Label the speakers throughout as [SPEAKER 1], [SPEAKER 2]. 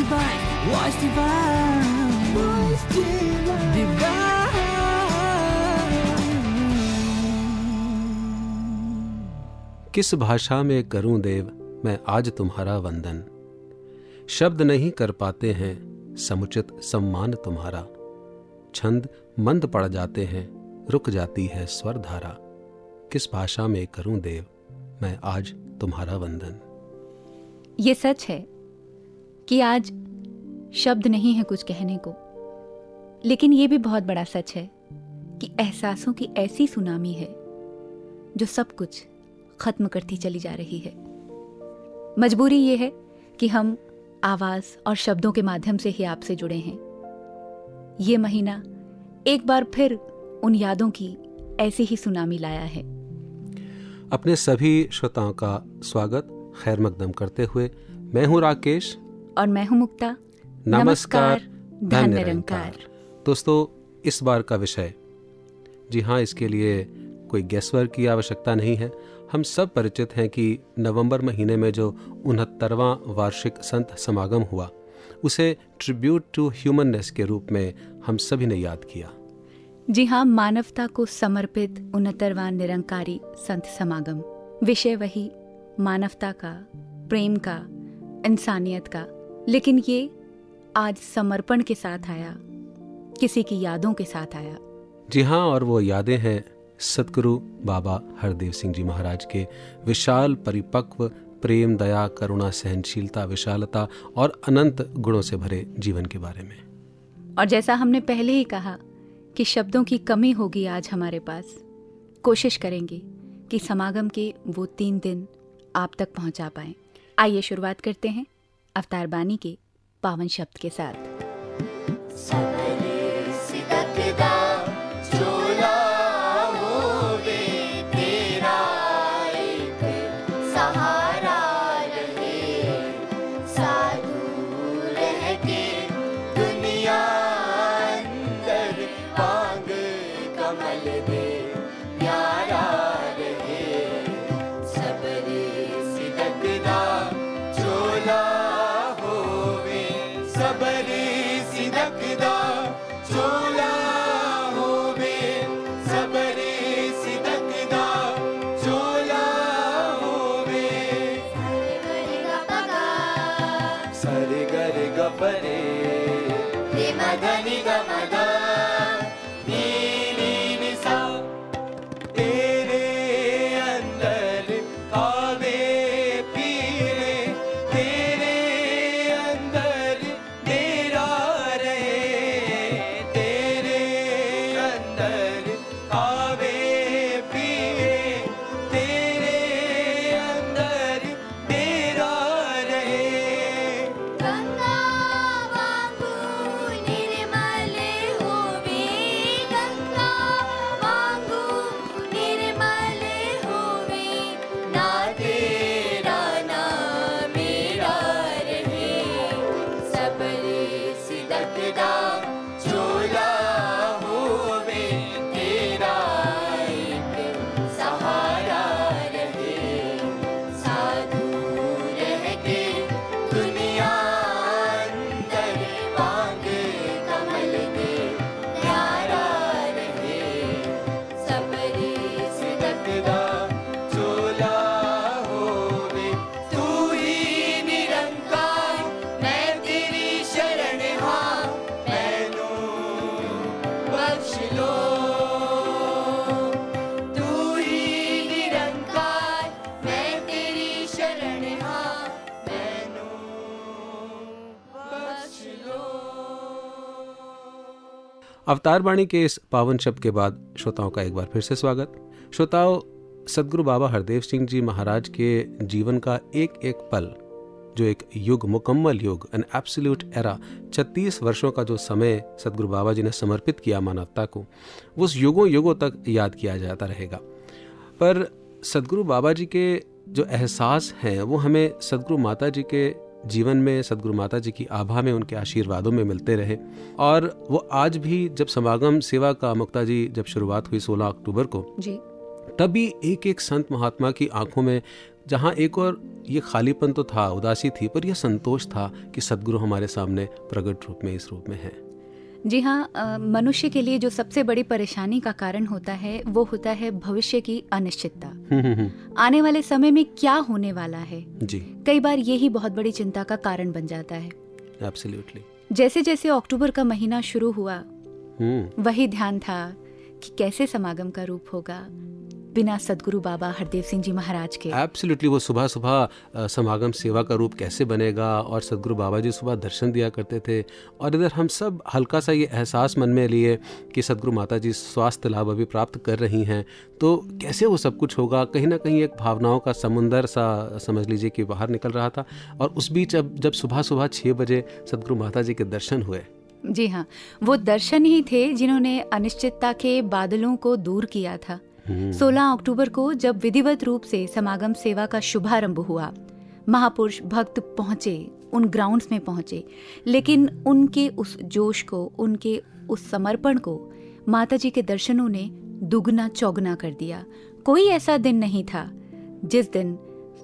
[SPEAKER 1] divine, voice divine, voice divine, divine.
[SPEAKER 2] किस भाषा में करूँ देव मैं आज तुम्हारा वंदन? शब्द नहीं कर पाते हैं समुचित सम्मान तुम्हारा। छंद मंद पड़ जाते हैं रुक जाती है स्वर धारा। किस भाषा में करूँ देव मैं आज तुम्हारा वंदन?
[SPEAKER 3] ये सच है कि आज शब्द नहीं है कुछ कहने को। लेकिन ये भी बहुत बड़ा सच है कि एहसासों की ऐसी सुनामी है जो सब कुछ खत्म करती चली जा रही है। मजबूरी ये है कि हम आवाज़ और शब्दों के माध्यम से ही आपसे जुड़े हैं। ये महीना एक बार फिर उन यादों की ऐसी ही सुनामी लाया है।
[SPEAKER 2] अपने सभी श्रोताओं का स्वागत, खैर मकदम करते हुए मैं हूँ राकेश
[SPEAKER 3] और मैं हूँ मुक्ता।
[SPEAKER 2] नमस्कार
[SPEAKER 3] धन निरंकार।
[SPEAKER 2] दोस्तों इस बार का विषय। जी हाँ इसके लिए कोई गैसवर्क की आवश्यकता नहीं है। हम सब परिचित हैं कि नवंबर महीने में जो उनहत्तरवां वार्षिक संत समागम हुआ उसे ट्रिब्यूट टू ह्यूमननेस के रूप में हम सभी ने याद किया।
[SPEAKER 3] जी हाँ मानवता को समर्पित उनहत्तरवां निरंकारी संत समागम। विषय वही मानवता का प्रेम का इंसानियत का। लेकिन ये आज समर्पण के साथ आया किसी की यादों के साथ आया।
[SPEAKER 2] जी हाँ और वो यादें हैं सतगुरु बाबा हरदेव सिंह जी महाराज के। विशाल परिपक्व प्रेम दया करुणा सहनशीलता विशालता और अनंत गुणों से भरे जीवन के बारे में।
[SPEAKER 3] और जैसा हमने पहले ही कहा कि शब्दों की कमी होगी आज हमारे पास कोशिश करेंगे कि समागम के वो तीन दिन आप तक पहुँचा पाएँ। आइए शुरुआत करते हैं। अवतार बानी के पावन शब्द के साथ।
[SPEAKER 2] अवतार वाणी के इस पावन शब्द के बाद श्रोताओं का एक बार फिर से स्वागत। श्रोताओं, सदगुरु बाबा हरदेव सिंह जी महाराज के जीवन का एक एक पल, जो एक युग, मुकम्मल युग एन एब्सोल्यूट एरा 36 वर्षों का जो समय सदगुरु बाबा जी ने समर्पित किया मानवता को, उस युगों युगों तक याद किया जाता रहेगा। पर सदगुरु बाबा जी के जो एहसास हैं, वो हमें सदगुरु माता जी के जीवन में सदगुरु माता जी की आभा में उनके आशीर्वादों में मिलते रहे। और वो आज भी जब समागम सेवा का मुक्ता जी जब शुरुआत हुई 16 अक्टूबर को
[SPEAKER 3] जी।
[SPEAKER 2] तभी एक एक संत महात्मा की आँखों में जहाँ एक और ये खालीपन तो था उदासी थी पर यह संतोष था कि सदगुरु हमारे सामने प्रगट रूप में इस रूप में है।
[SPEAKER 3] जी हाँ मनुष्य के लिए जो सबसे बड़ी परेशानी का कारण होता है वो होता है भविष्य की अनिश्चितता।
[SPEAKER 2] हम्म, हम्म, हम्म।
[SPEAKER 3] आने वाले समय में क्या होने वाला है?
[SPEAKER 2] जी।
[SPEAKER 3] कई बार यही बहुत बड़ी चिंता का कारण बन जाता है।
[SPEAKER 2] एब्सोल्युटली
[SPEAKER 3] जैसे जैसे अक्टूबर का महीना शुरू हुआ वही ध्यान था कि कैसे समागम का रूप होगा। बिना सदगुरु बाबा हरदेव सिंह जी महाराज के।
[SPEAKER 2] एब्सोल्युटली वो सुबह सुबह समागम सेवा का रूप कैसे बनेगा और सदगुरु बाबा जी सुबह दर्शन दिया करते थे। और इधर हम सब हल्का सा ये एहसास मन में लिए कि सदगुरु माता जी स्वास्थ्य लाभ अभी प्राप्त कर रही हैं। तो कैसे वो सब कुछ होगा? कहीं ना कहीं एक भावनाओं का समुंदर सा समझ लीजिए कि बाहर निकल रहा था। और उस बीच अब जब सुबह सुबह छः बजे सदगुरु माता जी के दर्शन हुए।
[SPEAKER 3] जी हाँ वो दर्शन ही थे जिन्होंने अनिश्चितता के बादलों को दूर किया था। 16 अक्टूबर को जब विधिवत रूप से समागम सेवा का शुभारंभ हुआ, महापुरुष भक्त पहुँचे, उन ग्राउंड्स में पहुँचे, लेकिन उनके उस जोश को, उनके उस समर्पण को माता जी के दर्शनों ने दुगना चौगना कर दिया। कोई ऐसा दिन नहीं था जिस दिन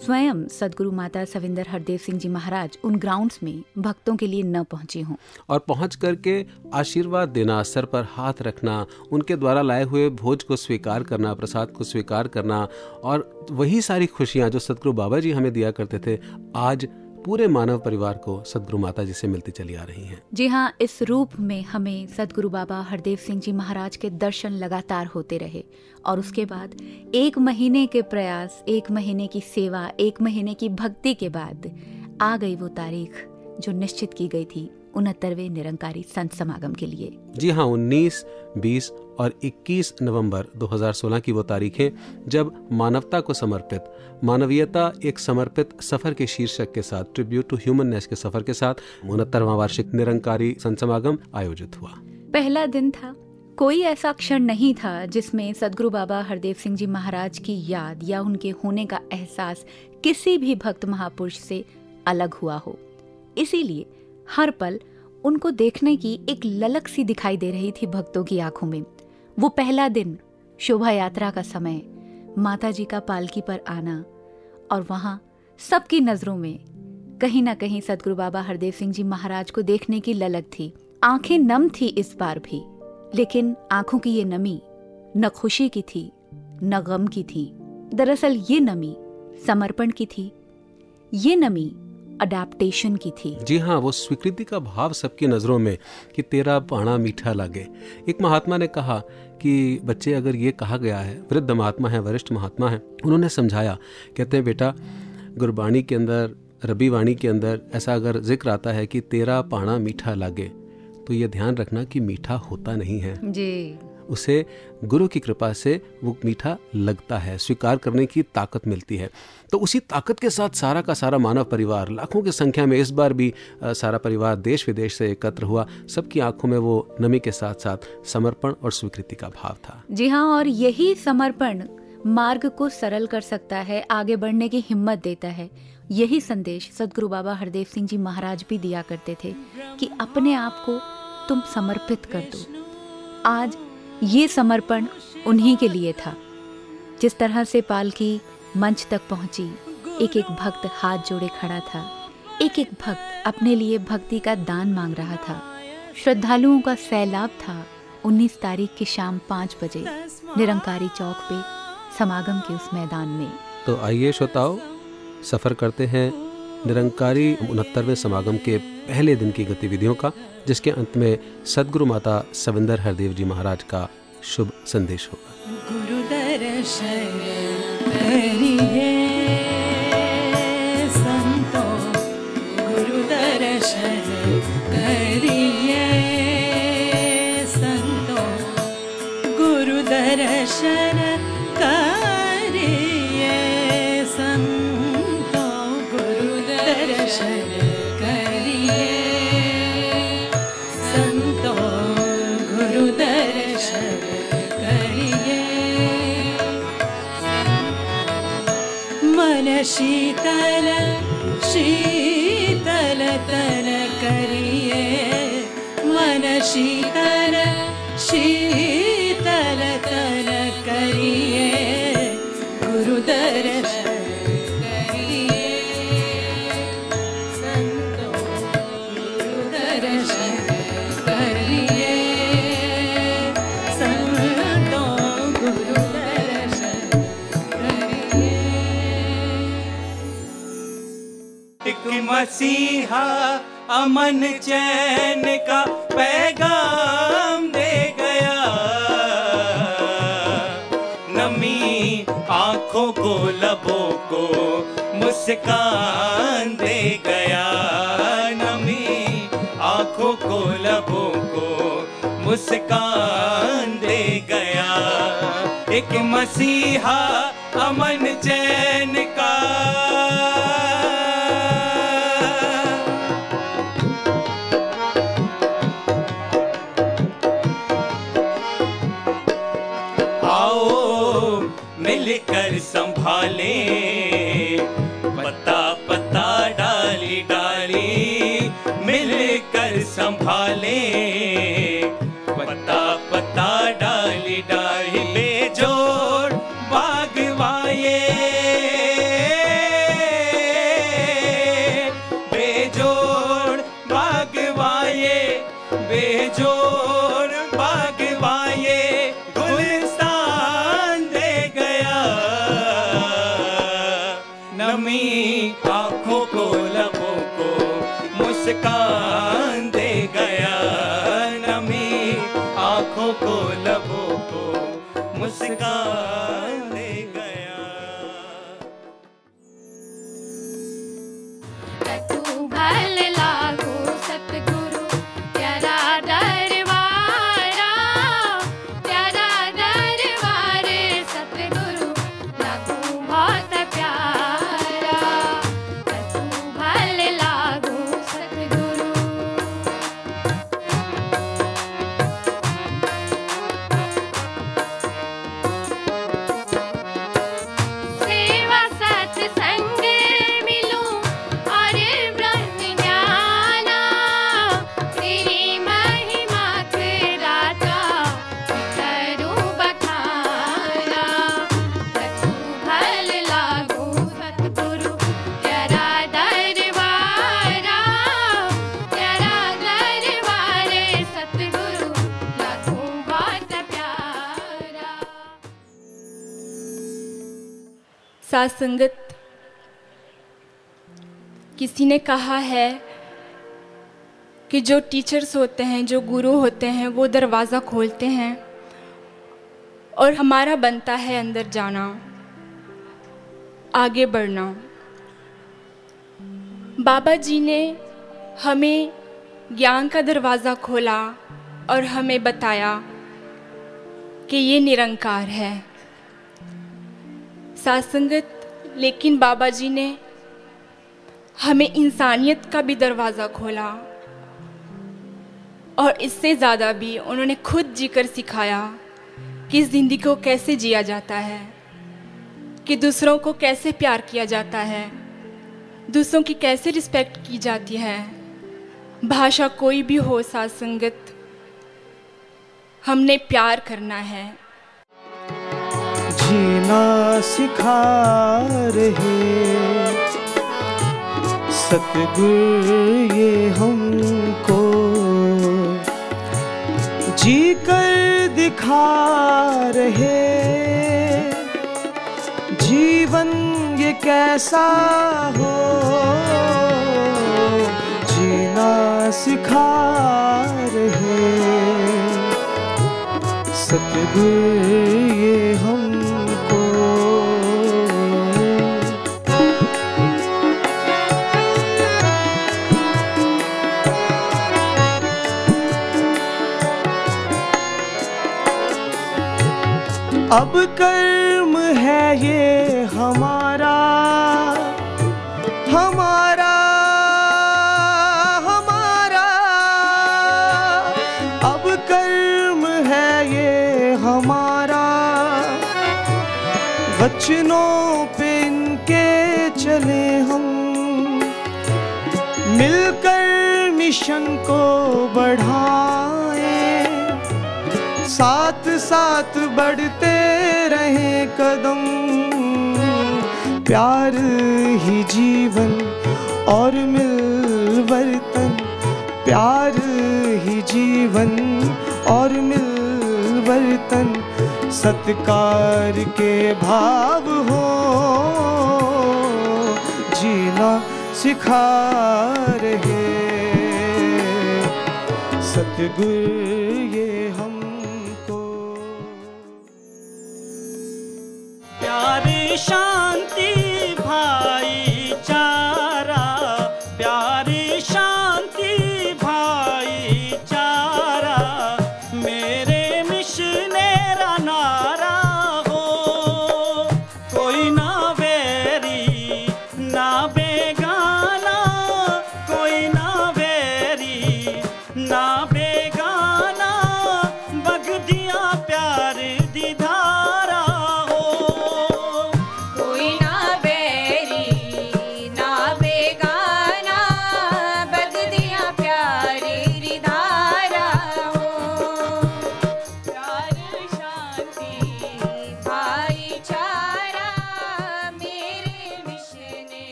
[SPEAKER 3] स्वयं सदगुरु माता सविंदर हरदेव सिंह जी महाराज उन ग्राउंड्स में भक्तों के लिए न पहुँचे हों।
[SPEAKER 2] और पहुँच करके आशीर्वाद देना, सर पर हाथ रखना, उनके द्वारा लाए हुए भोज को स्वीकार करना, प्रसाद को स्वीकार करना, और वही सारी खुशियाँ जो सदगुरु बाबा जी हमें दिया करते थे, आज पूरे मानव परिवार को सदगुरु माता जी से मिलती चली आ रही हैं।
[SPEAKER 3] जी हाँ इस रूप में हमें सदगुरु बाबा हरदेव सिंह जी महाराज के दर्शन लगातार होते रहे और उसके बाद एक महीने के प्रयास एक महीने की सेवा एक महीने की भक्ति के बाद आ गई वो तारीख जो निश्चित की गई थी उनहत्तरवे निरंकारी संत समागम के लिए।
[SPEAKER 2] जी हाँ 19, 20 और 21 नवंबर 2016 की वो तारीखें, जब मानवता को समर्पित, मानवीयता एक समर्पित सफ़र के शीर्षक के साथ ट्रिब्यूट टू ह्यूमननेस के सफ़र के साथ उनहत्तरवा वार्षिक निरंकारी संत समागम आयोजित हुआ।
[SPEAKER 3] पहला दिन था। कोई ऐसा क्षण नहीं था जिसमें सदगुरु बाबा हरदेव सिंह जी महाराज की याद या उनके होने का एहसास किसी भी भक्त महापुरुष से अलग हुआ हो। इसीलिए हर पल उनको देखने की एक ललक सी दिखाई दे रही थी भक्तों की आँखों में। वो पहला दिन शोभा यात्रा का समय माता जी का पालकी पर आना और वहाँ सबकी नज़रों में कहीं ना कहीं सदगुरु बाबा हरदेव सिंह जी महाराज को देखने की ललक थी। आँखें नम थी इस बार भी, लेकिन आँखों की ये नमी न खुशी की थी, न गम की थी। दरअसल ये नमी समर्पण की थी। ये नमी अडेप्टेशन की थी।
[SPEAKER 2] जी हाँ वो स्वीकृति का भाव सबकी नज़रों में कि तेरा पाना मीठा लगे। एक महात्मा ने कहा कि बच्चे अगर ये कहा गया है वृद्ध महात्मा है वरिष्ठ महात्मा है उन्होंने समझाया कहते हैं बेटा गुरबाणी के अंदर रबी वाणी के अंदर ऐसा अगर ज़िक्र आता है कि तेरा पाना मीठा लागे तो ये ध्यान रखना कि मीठा होता नहीं है।
[SPEAKER 3] जी।
[SPEAKER 2] उसे गुरु की कृपा से वो मीठा लगता है, स्वीकार करने की ताकत मिलती है। तो उसी ताकत के साथ सारा का सारा मानव परिवार, लाखों की संख्या में इस बार भी सारा परिवार देश विदेश से एकत्र हुआ, सबकी आँखों में वो नमी के साथ साथ समर्पण और स्वीकृति का भाव था।
[SPEAKER 3] जी हाँ और यही समर्पण मार्ग को सरल कर सकता है, आगे बढ़ने की हिम्मत देता है। यही संदेश सदगुरु बाबा हरदेव सिंह जी महाराज भी दिया करते थे कि अपने आप को तुम समर्पित कर दो। आज ये समर्पण उन्हीं के लिए था, जिस तरह से पालकी मंच तक पहुँची। एक एक भक्त हाथ जोड़े खड़ा था। एक एक भक्त अपने लिए भक्ति का दान मांग रहा था। श्रद्धालुओं का सैलाब था 19 तारीख की शाम पाँच बजे, निरंकारी चौक पे समागम के उस मैदान में।
[SPEAKER 2] तो आइए श्रोताओ, सफ़र करते हैं निरंकारी उनहत्तरवें समागम के पहले दिन की गतिविधियों का, जिसके अंत में सदगुरु माता सविंदर हरदेव जी महाराज का शुभ संदेश होगा।
[SPEAKER 1] गुरु दर्शन संतो, गुरु मन शीतल
[SPEAKER 4] मसीहा अमन चैन का पैगाम दे गया। नमी आँखों को, लबों को मुस्कान दे गया। नमी आँखों को, लबों को मुस्कान दे गया। एक मसीहा अमन चैन नमी आँखों को लबों को मुस्कान दे गया नमी। आँखों को लबों
[SPEAKER 5] साथ संगत किसी ने कहा है कि जो टीचर्स होते हैं, जो गुरु होते हैं, वो दरवाज़ा खोलते हैं और हमारा बनता है अंदर जाना, आगे बढ़ना। बाबा जी ने हमें ज्ञान का दरवाज़ा खोला और हमें बताया कि ये निरंकार है। सासंगत लेकिन बाबा जी ने हमें इंसानियत का भी दरवाज़ा खोला। और इससे ज़्यादा भी उन्होंने खुद जीकर सिखाया कि ज़िंदगी को कैसे जिया जाता है, कि दूसरों को कैसे प्यार किया जाता है, दूसरों की कैसे रिस्पेक्ट की जाती है। भाषा कोई भी हो साथ संगत हमने प्यार करना है।
[SPEAKER 6] जीना सिखा रहे। सतगुरु ये हमको जी कर दिखा रहे। जीवन ये कैसा हो। जीना सिखा रहे। सतगुरु ये हमको अब कर्म है ये हमारा हमारा हमारा। अब कर्म है ये हमारा, वचनों पे इनके चले हम। मिलकर मिशन को बढ़ाए साथ साथ बढ़ते रहे कदम। प्यार ही जीवन और मिल वर्तन प्यार ही जीवन और मिल वर्तन सत्कार के भाव हो, जीना
[SPEAKER 7] सिखा रहे। सतगुरु
[SPEAKER 4] प्यारी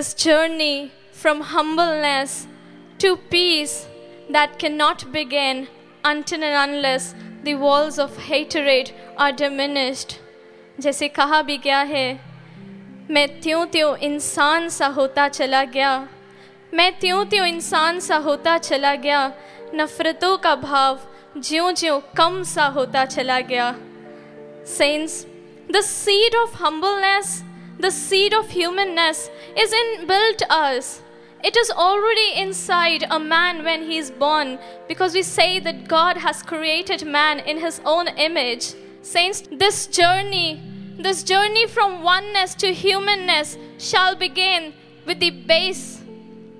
[SPEAKER 8] this journey from humbleness to peace that cannot begin until and unless the walls of hatred are diminished. जैसे कहा भी गया है मैं त्यों त्यों इंसान सा होता चला गया मैं त्यों त्यों इंसान सा होता चला गया नफरतों का भाव ज्यों ज्यों कम सा होता चला गया Saints, the seed of humbleness, the seed of humanness is inbuilt us. It is already inside a man when he is born because we say that God has created man in his own image. Saints, this journey, this journey from oneness to humanness shall begin with the base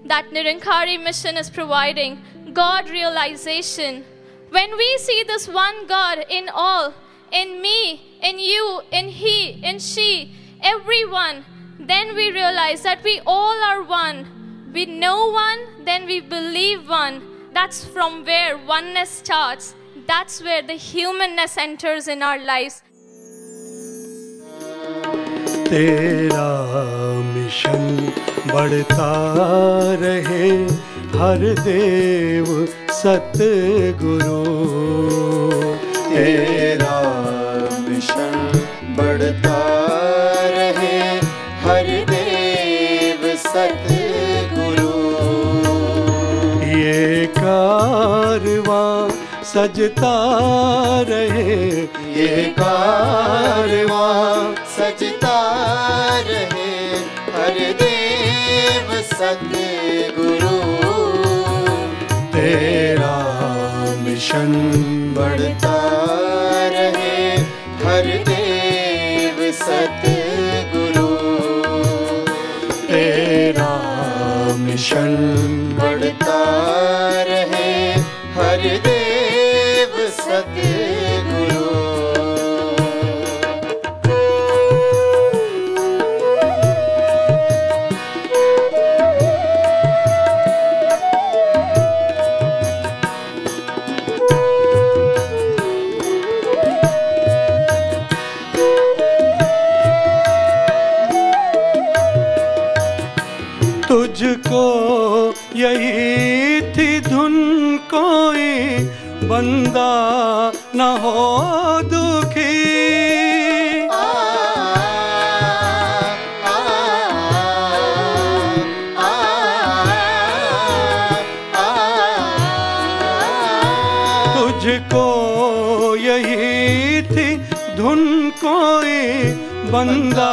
[SPEAKER 8] that Nirankari mission is providing God realization. When we see this one God in all, in me, in you, in he, in she, everyone, then we realize that we all are one. We know one, then we believe one. That's from where oneness starts. That's where the humanness enters in our lives.
[SPEAKER 7] तेरा mission बढ़ता रहे हर देव सतगुरु तेरा mission बढ़ता कारवा सजता रहे। ये कारवा सजता रहे। हर देव सत गुरु तेरा मिशन बढ़ता रहे। हर देव सतगुरु। तेरा मिशन रहे हर देव हो दुखी। तुझको यही थी धुन कोई बंदा।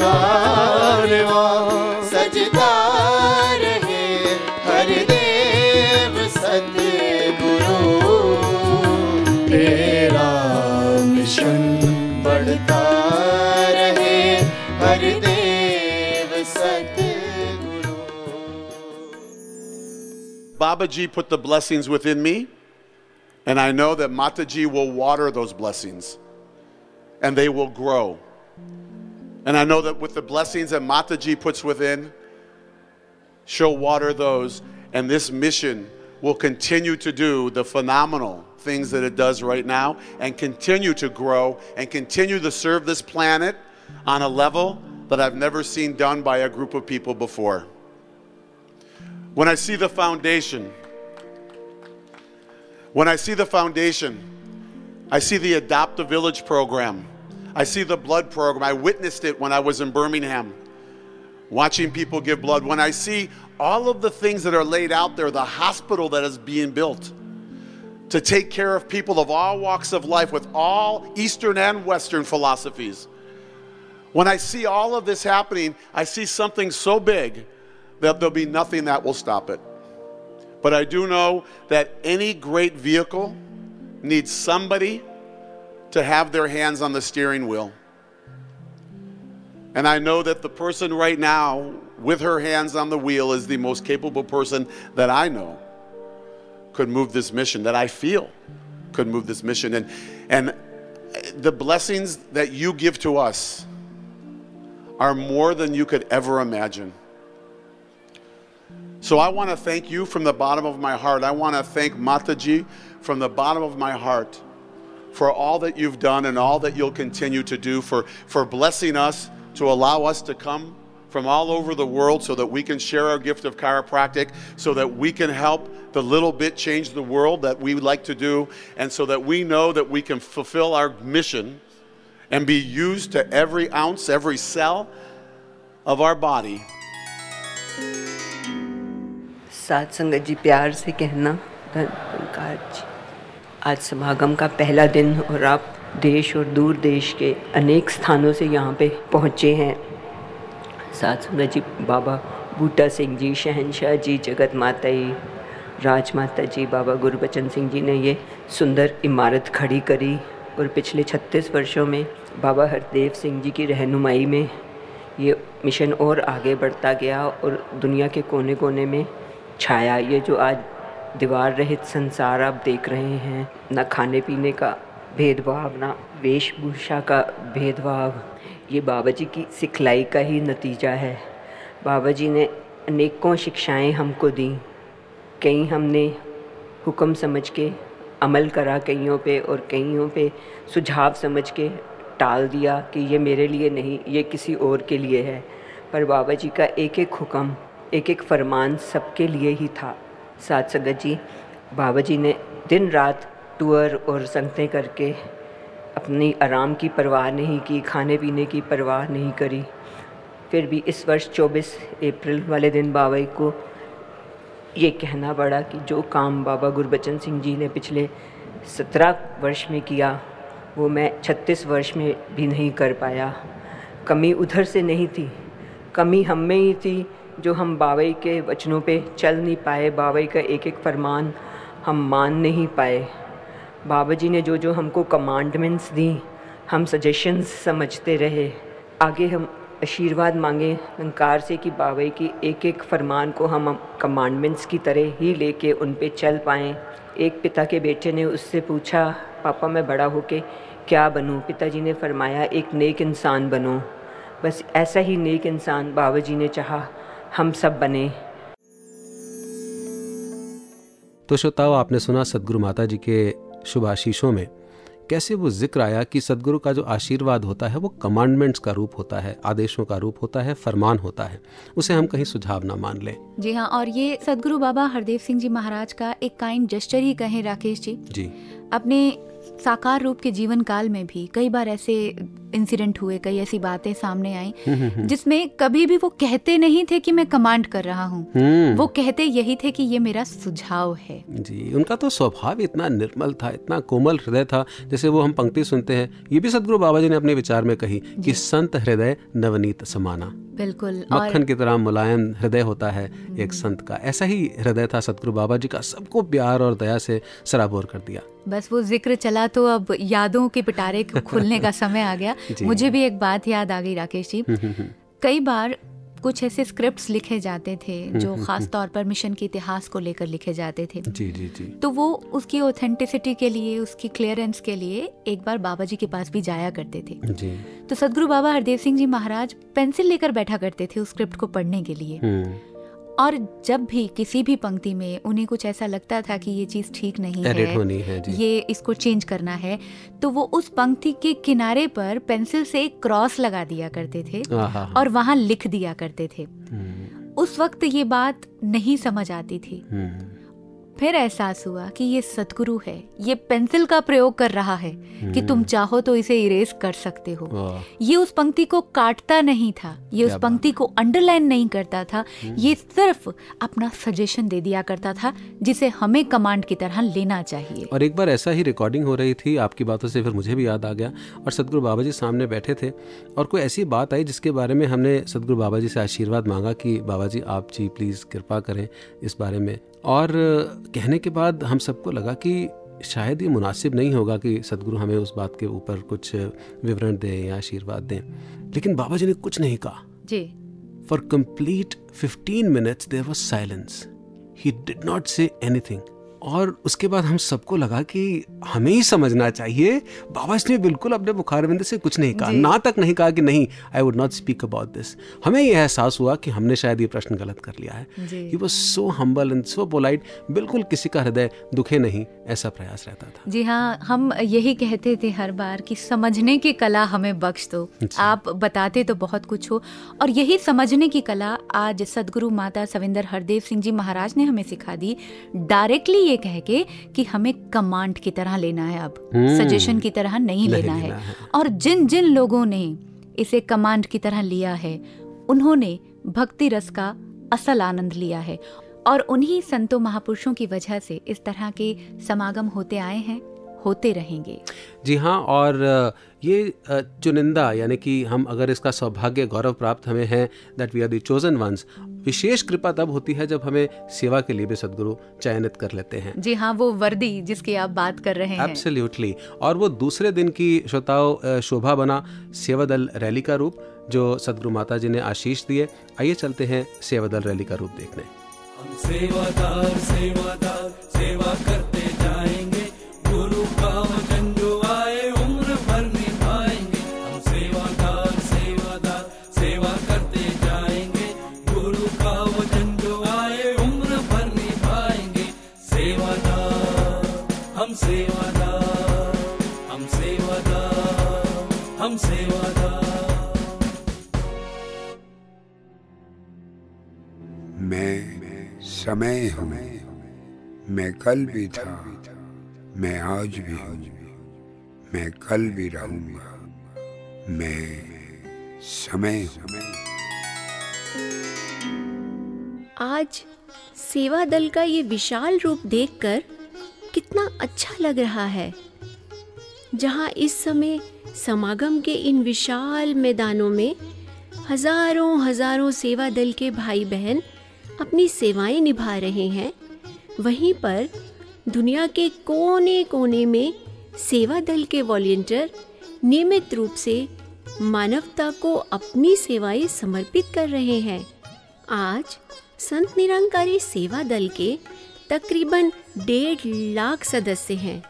[SPEAKER 9] कारवा हर
[SPEAKER 7] देव सतगुरु तेरा मिशन बढ़ता रहे हर देव सतगुरु
[SPEAKER 10] Baba Ji put the blessings within me. And I know that Mataji will water those blessings and they will grow. And I know that with the blessings that Mataji puts within, she'll water those, and this mission will continue to do the phenomenal things that it does right now and continue to grow and continue to serve this planet on a level that I've never seen done by a group of people before. When I see the foundation, when I see the foundation, I see the Adopt a Village program. I see the blood program. I witnessed it when I was in Birmingham, watching people give blood. When I see all of the things that are laid out there, the hospital that is being built to take care of people of all walks of life with all Eastern and Western philosophies. When I see all of this happening, I see something so big that there'll be nothing that will stop it. But I do know that any great vehicle needs somebody to have their hands on the steering wheel. And I know that the person right now with her hands on the wheel is the most capable person that I know could move this mission, that I feel could move this mission. And, and the blessings that you give to us are more than you could ever imagine. So I want to thank you from the bottom of my heart. I want to thank Mataji from the bottom of my heart for all that you've done and all that you'll continue to do, for, for blessing us to allow us to come from all over the world so that we can share our gift of chiropractic, so that we can help the little bit change the world that we like to do, and so that we know that we can fulfill our mission and be used to every ounce, every cell of our body
[SPEAKER 11] साथ संगत जी प्यार से कहना धन्यकार जी आज समागम का पहला दिन और आप देश और दूर देश के अनेक स्थानों से यहाँ पे पहुँचे हैं। साथ संगत जी बाबा बूटा सिंह जी, शहनशाह जी, जगत माता जी राज माता जी, बाबा गुरबचन सिंह जी ने ये सुंदर इमारत खड़ी करी और पिछले 36 वर्षों में बाबा हरदेव सिंह जी की रहनुमाई में ये मिशन और आगे बढ़ता गया और दुनिया के कोने कोने में छाया। ये जो आज दीवार रहित संसार आप देख रहे हैं। ना खाने पीने का भेदभाव, ना वेशभूषा का भेदभाव। ये बाबा जी की सिखलाई का ही नतीजा है। बाबा जी ने अनेकों शिक्षाएँ हमको दी। कई हमने हुक्म समझ के, अमल करा कईयों पे और कईयों पे सुझाव समझ के टाल दिया कि ये मेरे लिए नहीं, ये किसी और के लिए है। पर बाबा जी का एक एक हुक्म, एक एक फरमान सबके लिए ही था। साथ संगत जी, बाबा जी ने दिन रात टूर और संगतें करके अपनी आराम की परवाह नहीं की, खाने पीने की परवाह नहीं करी। फिर भी इस वर्ष 24 अप्रैल वाले दिन बाबा को ये कहना पड़ा कि जो काम बाबा गुरबचन सिंह जी ने पिछले 17 वर्ष में किया, वो मैं 36 वर्ष में भी नहीं कर पाया। कमी उधर से नहीं थी, कमी हम में ही थी जो हम बाबई के वचनों पे चल नहीं पाए बाबई का एक एक फरमान हम मान नहीं पाए। बाबा जी ने जो जो हमको कमांडमेंट्स दी, हम सजेशंस समझते रहे। आगे हम आशीर्वाद मांगे निकार से कि बाबा की एक एक फरमान को हम कमांडमेंट्स की तरह ही लेके उन पे चल पाएँ। एक पिता के बेटे ने उससे पूछा, पापा, मैं बड़ा होके क्या बनूं? पिताजी ने फरमाया, एक नेक इंसान बनो। बस ऐसा ही नेक इंसान बाबा जी ने चाहा। हम सब बने।
[SPEAKER 2] तो श्रोताओं आपने सुना सदगुरु माता जी के शुभ आशीषों में। कैसे वो ज़िक्र आया कि सदगुरु का जो आशीर्वाद होता है वो कमांडमेंट्स का रूप होता है आदेशों का रूप होता है फरमान होता है उसे हम कहीं सुझाव ना मान लें।
[SPEAKER 3] जी हाँ और ये सदगुरु बाबा हरदेव सिंह जी महाराज का एक काइंड जस्टर ही कहें राकेश जी।
[SPEAKER 2] जी।
[SPEAKER 3] अपने साकार रूप के जीवन काल में भी कई बार ऐसे इंसिडेंट हुए कई ऐसी बातें सामने आई जिसमें कभी भी वो कहते नहीं थे कि मैं कमांड कर रहा हूँ।
[SPEAKER 2] हम्म।
[SPEAKER 3] वो कहते यही थे कि ये मेरा सुझाव है।
[SPEAKER 2] जी उनका तो स्वभाव इतना निर्मल था इतना कोमल हृदय था जैसे वो हम पंक्ति सुनते हैं। ये भी सदगुरु बाबा जी ने अपने विचार में कही कि संत हृदय नवनीत समाना।
[SPEAKER 3] बिल्कुल और
[SPEAKER 2] मक्खन की तरह मुलायम हृदय होता है एक संत का। ऐसा ही हृदय था सतगुरु बाबा जी का। सबको प्यार और दया से सराबोर कर दिया।
[SPEAKER 3] बस वो ज़िक्र चला तो अब यादों के पिटारे खुलने का समय आ गया। मुझे भी एक बात याद आ गई राकेश जी।
[SPEAKER 2] हम्म, हम्म, हम्म।
[SPEAKER 3] कई बार कुछ ऐसे स्क्रिप्ट्स लिखे जाते थे जो खास। तौर पर मिशन के इतिहास को लेकर लिखे जाते थे।
[SPEAKER 2] जी जी जी।
[SPEAKER 3] तो वो उसकी ऑथेंटिसिटी के लिए उसकी क्लियरेंस के लिए एक बार बाबा जी के पास भी जाया करते थे।
[SPEAKER 2] जी।
[SPEAKER 3] तो सदगुरु बाबा हरदेव सिंह जी महाराज पेंसिल लेकर बैठा करते थे उस स्क्रिप्ट को पढ़ने के लिए। और जब भी किसी भी पंक्ति में उन्हें कुछ ऐसा लगता था कि ये चीज़ ठीक नहीं है
[SPEAKER 2] होनी है, जी।
[SPEAKER 3] ये इसको चेंज करना है तो वो उस पंक्ति के किनारे पर पेंसिल से एक क्रॉस लगा दिया करते थे और वहाँ लिख दिया करते थे।
[SPEAKER 2] हम्म,
[SPEAKER 3] उस वक्त ये बात नहीं समझ आती थी।
[SPEAKER 2] हम्म,
[SPEAKER 3] फिर एहसास हुआ कि ये सतगुरु है ये पेंसिल का प्रयोग कर रहा है कि तुम चाहो तो इसे इरेज कर सकते हो। ये उस पंक्ति को काटता नहीं था ये उस पंक्ति को अंडरलाइन नहीं करता था ये सिर्फ़ अपना सजेशन दे दिया करता था जिसे हमें कमांड की तरह लेना चाहिए।
[SPEAKER 2] और एक बार ऐसा ही रिकॉर्डिंग हो रही थी आपकी बातों से फिर मुझे भी याद आ गया और सदगुरु बाबा जी सामने बैठे थे और कोई ऐसी बात आई जिसके बारे में हमने सदगुरु बाबा जी से आशीर्वाद मांगा कि बाबा जी आप जी प्लीज़ कृपा करें इस बारे में और कहने के बाद हम सबको लगा कि शायद ये मुनासिब नहीं होगा कि सदगुरु हमें उस बात के ऊपर कुछ विवरण दें या आशीर्वाद दें लेकिन बाबा जी ने कुछ नहीं कहा
[SPEAKER 3] जी
[SPEAKER 2] For complete 15 minutes, there was silence. He did not say anything. और उसके बाद हम सबको लगा कि हमें ही समझना चाहिए। बाबा इसने बिल्कुल अपने मुखारबिंद से कुछ नहीं कहा। ना तक नहीं कहा कि नहीं I would not speak about this हमें यह एहसास हुआ कि हमने शायद ये प्रश्न गलत कर लिया है। He was so humble and so polite बिल्कुल किसी का हृदय दुखे नहीं ऐसा प्रयास रहता था।
[SPEAKER 3] जी हाँ हम यही कहते थे हर बार कि समझने की कला हमें बख्श दो। आप बताते तो बहुत कुछ हो। और यही समझने की कला आज सदगुरु माता सविंदर हरदेव सिंह जी महाराज ने हमें सिखा दी। डायरेक्टली ये कह के कि हमें कमांड की तरह लेना है अब
[SPEAKER 2] हम्म।
[SPEAKER 3] सजेशन की तरह नहीं,
[SPEAKER 2] नहीं
[SPEAKER 3] लेना,
[SPEAKER 2] लेना
[SPEAKER 3] है
[SPEAKER 2] है।
[SPEAKER 3] और जिन जिन लोगों ने इसे कमांड की तरह लिया है उन्होंने भक्ति रस का असल आनंद लिया है और उन्हीं संतों महापुरुषों की वजह से इस तरह के समागम होते आए हैं होते रहेंगे
[SPEAKER 2] जी हाँ और ये चुनिंदा यानी कि हम अगर इसका सौभाग्य गौरव प्राप्त हमें है that we are the chosen ones विशेष कृपा तब होती है जब हमें सेवा के लिए भी सदगुरु चयनित कर लेते हैं।
[SPEAKER 3] जी हाँ वो वर्दी जिसकी आप बात कर रहे हैं।
[SPEAKER 2] एब्सोल्युटली और वो दूसरे दिन की श्रोताओं शोभा बना सेवा दल रैली का रूप जो सदगुरु माता जी ने आशीष दिए। आइए चलते हैं सेवा दल रैली का रूप देखने।
[SPEAKER 12] हम सेवादार सेवादार सेवा करते सेवादार हम सेवादार हम सेवादार
[SPEAKER 13] मैं समय हूँ मैं कल भी था मैं आज भी हूँ मैं कल भी रहूँगा मैं समय हूँ।
[SPEAKER 14] आज सेवा दल का ये विशाल रूप देखकर कितना अच्छा लग रहा है। जहाँ इस समय समागम के इन विशाल मैदानों में हज़ारों हज़ारों सेवा दल के भाई बहन अपनी सेवाएँ निभा रहे हैं, वहीं पर दुनिया के कोने कोने में सेवा दल के वॉलेंटियर नियमित रूप से मानवता को अपनी सेवाएँ समर्पित कर रहे हैं। आज संत निरंकारी सेवा दल के तकरीबन डेढ़ लाख सदस्य हैं।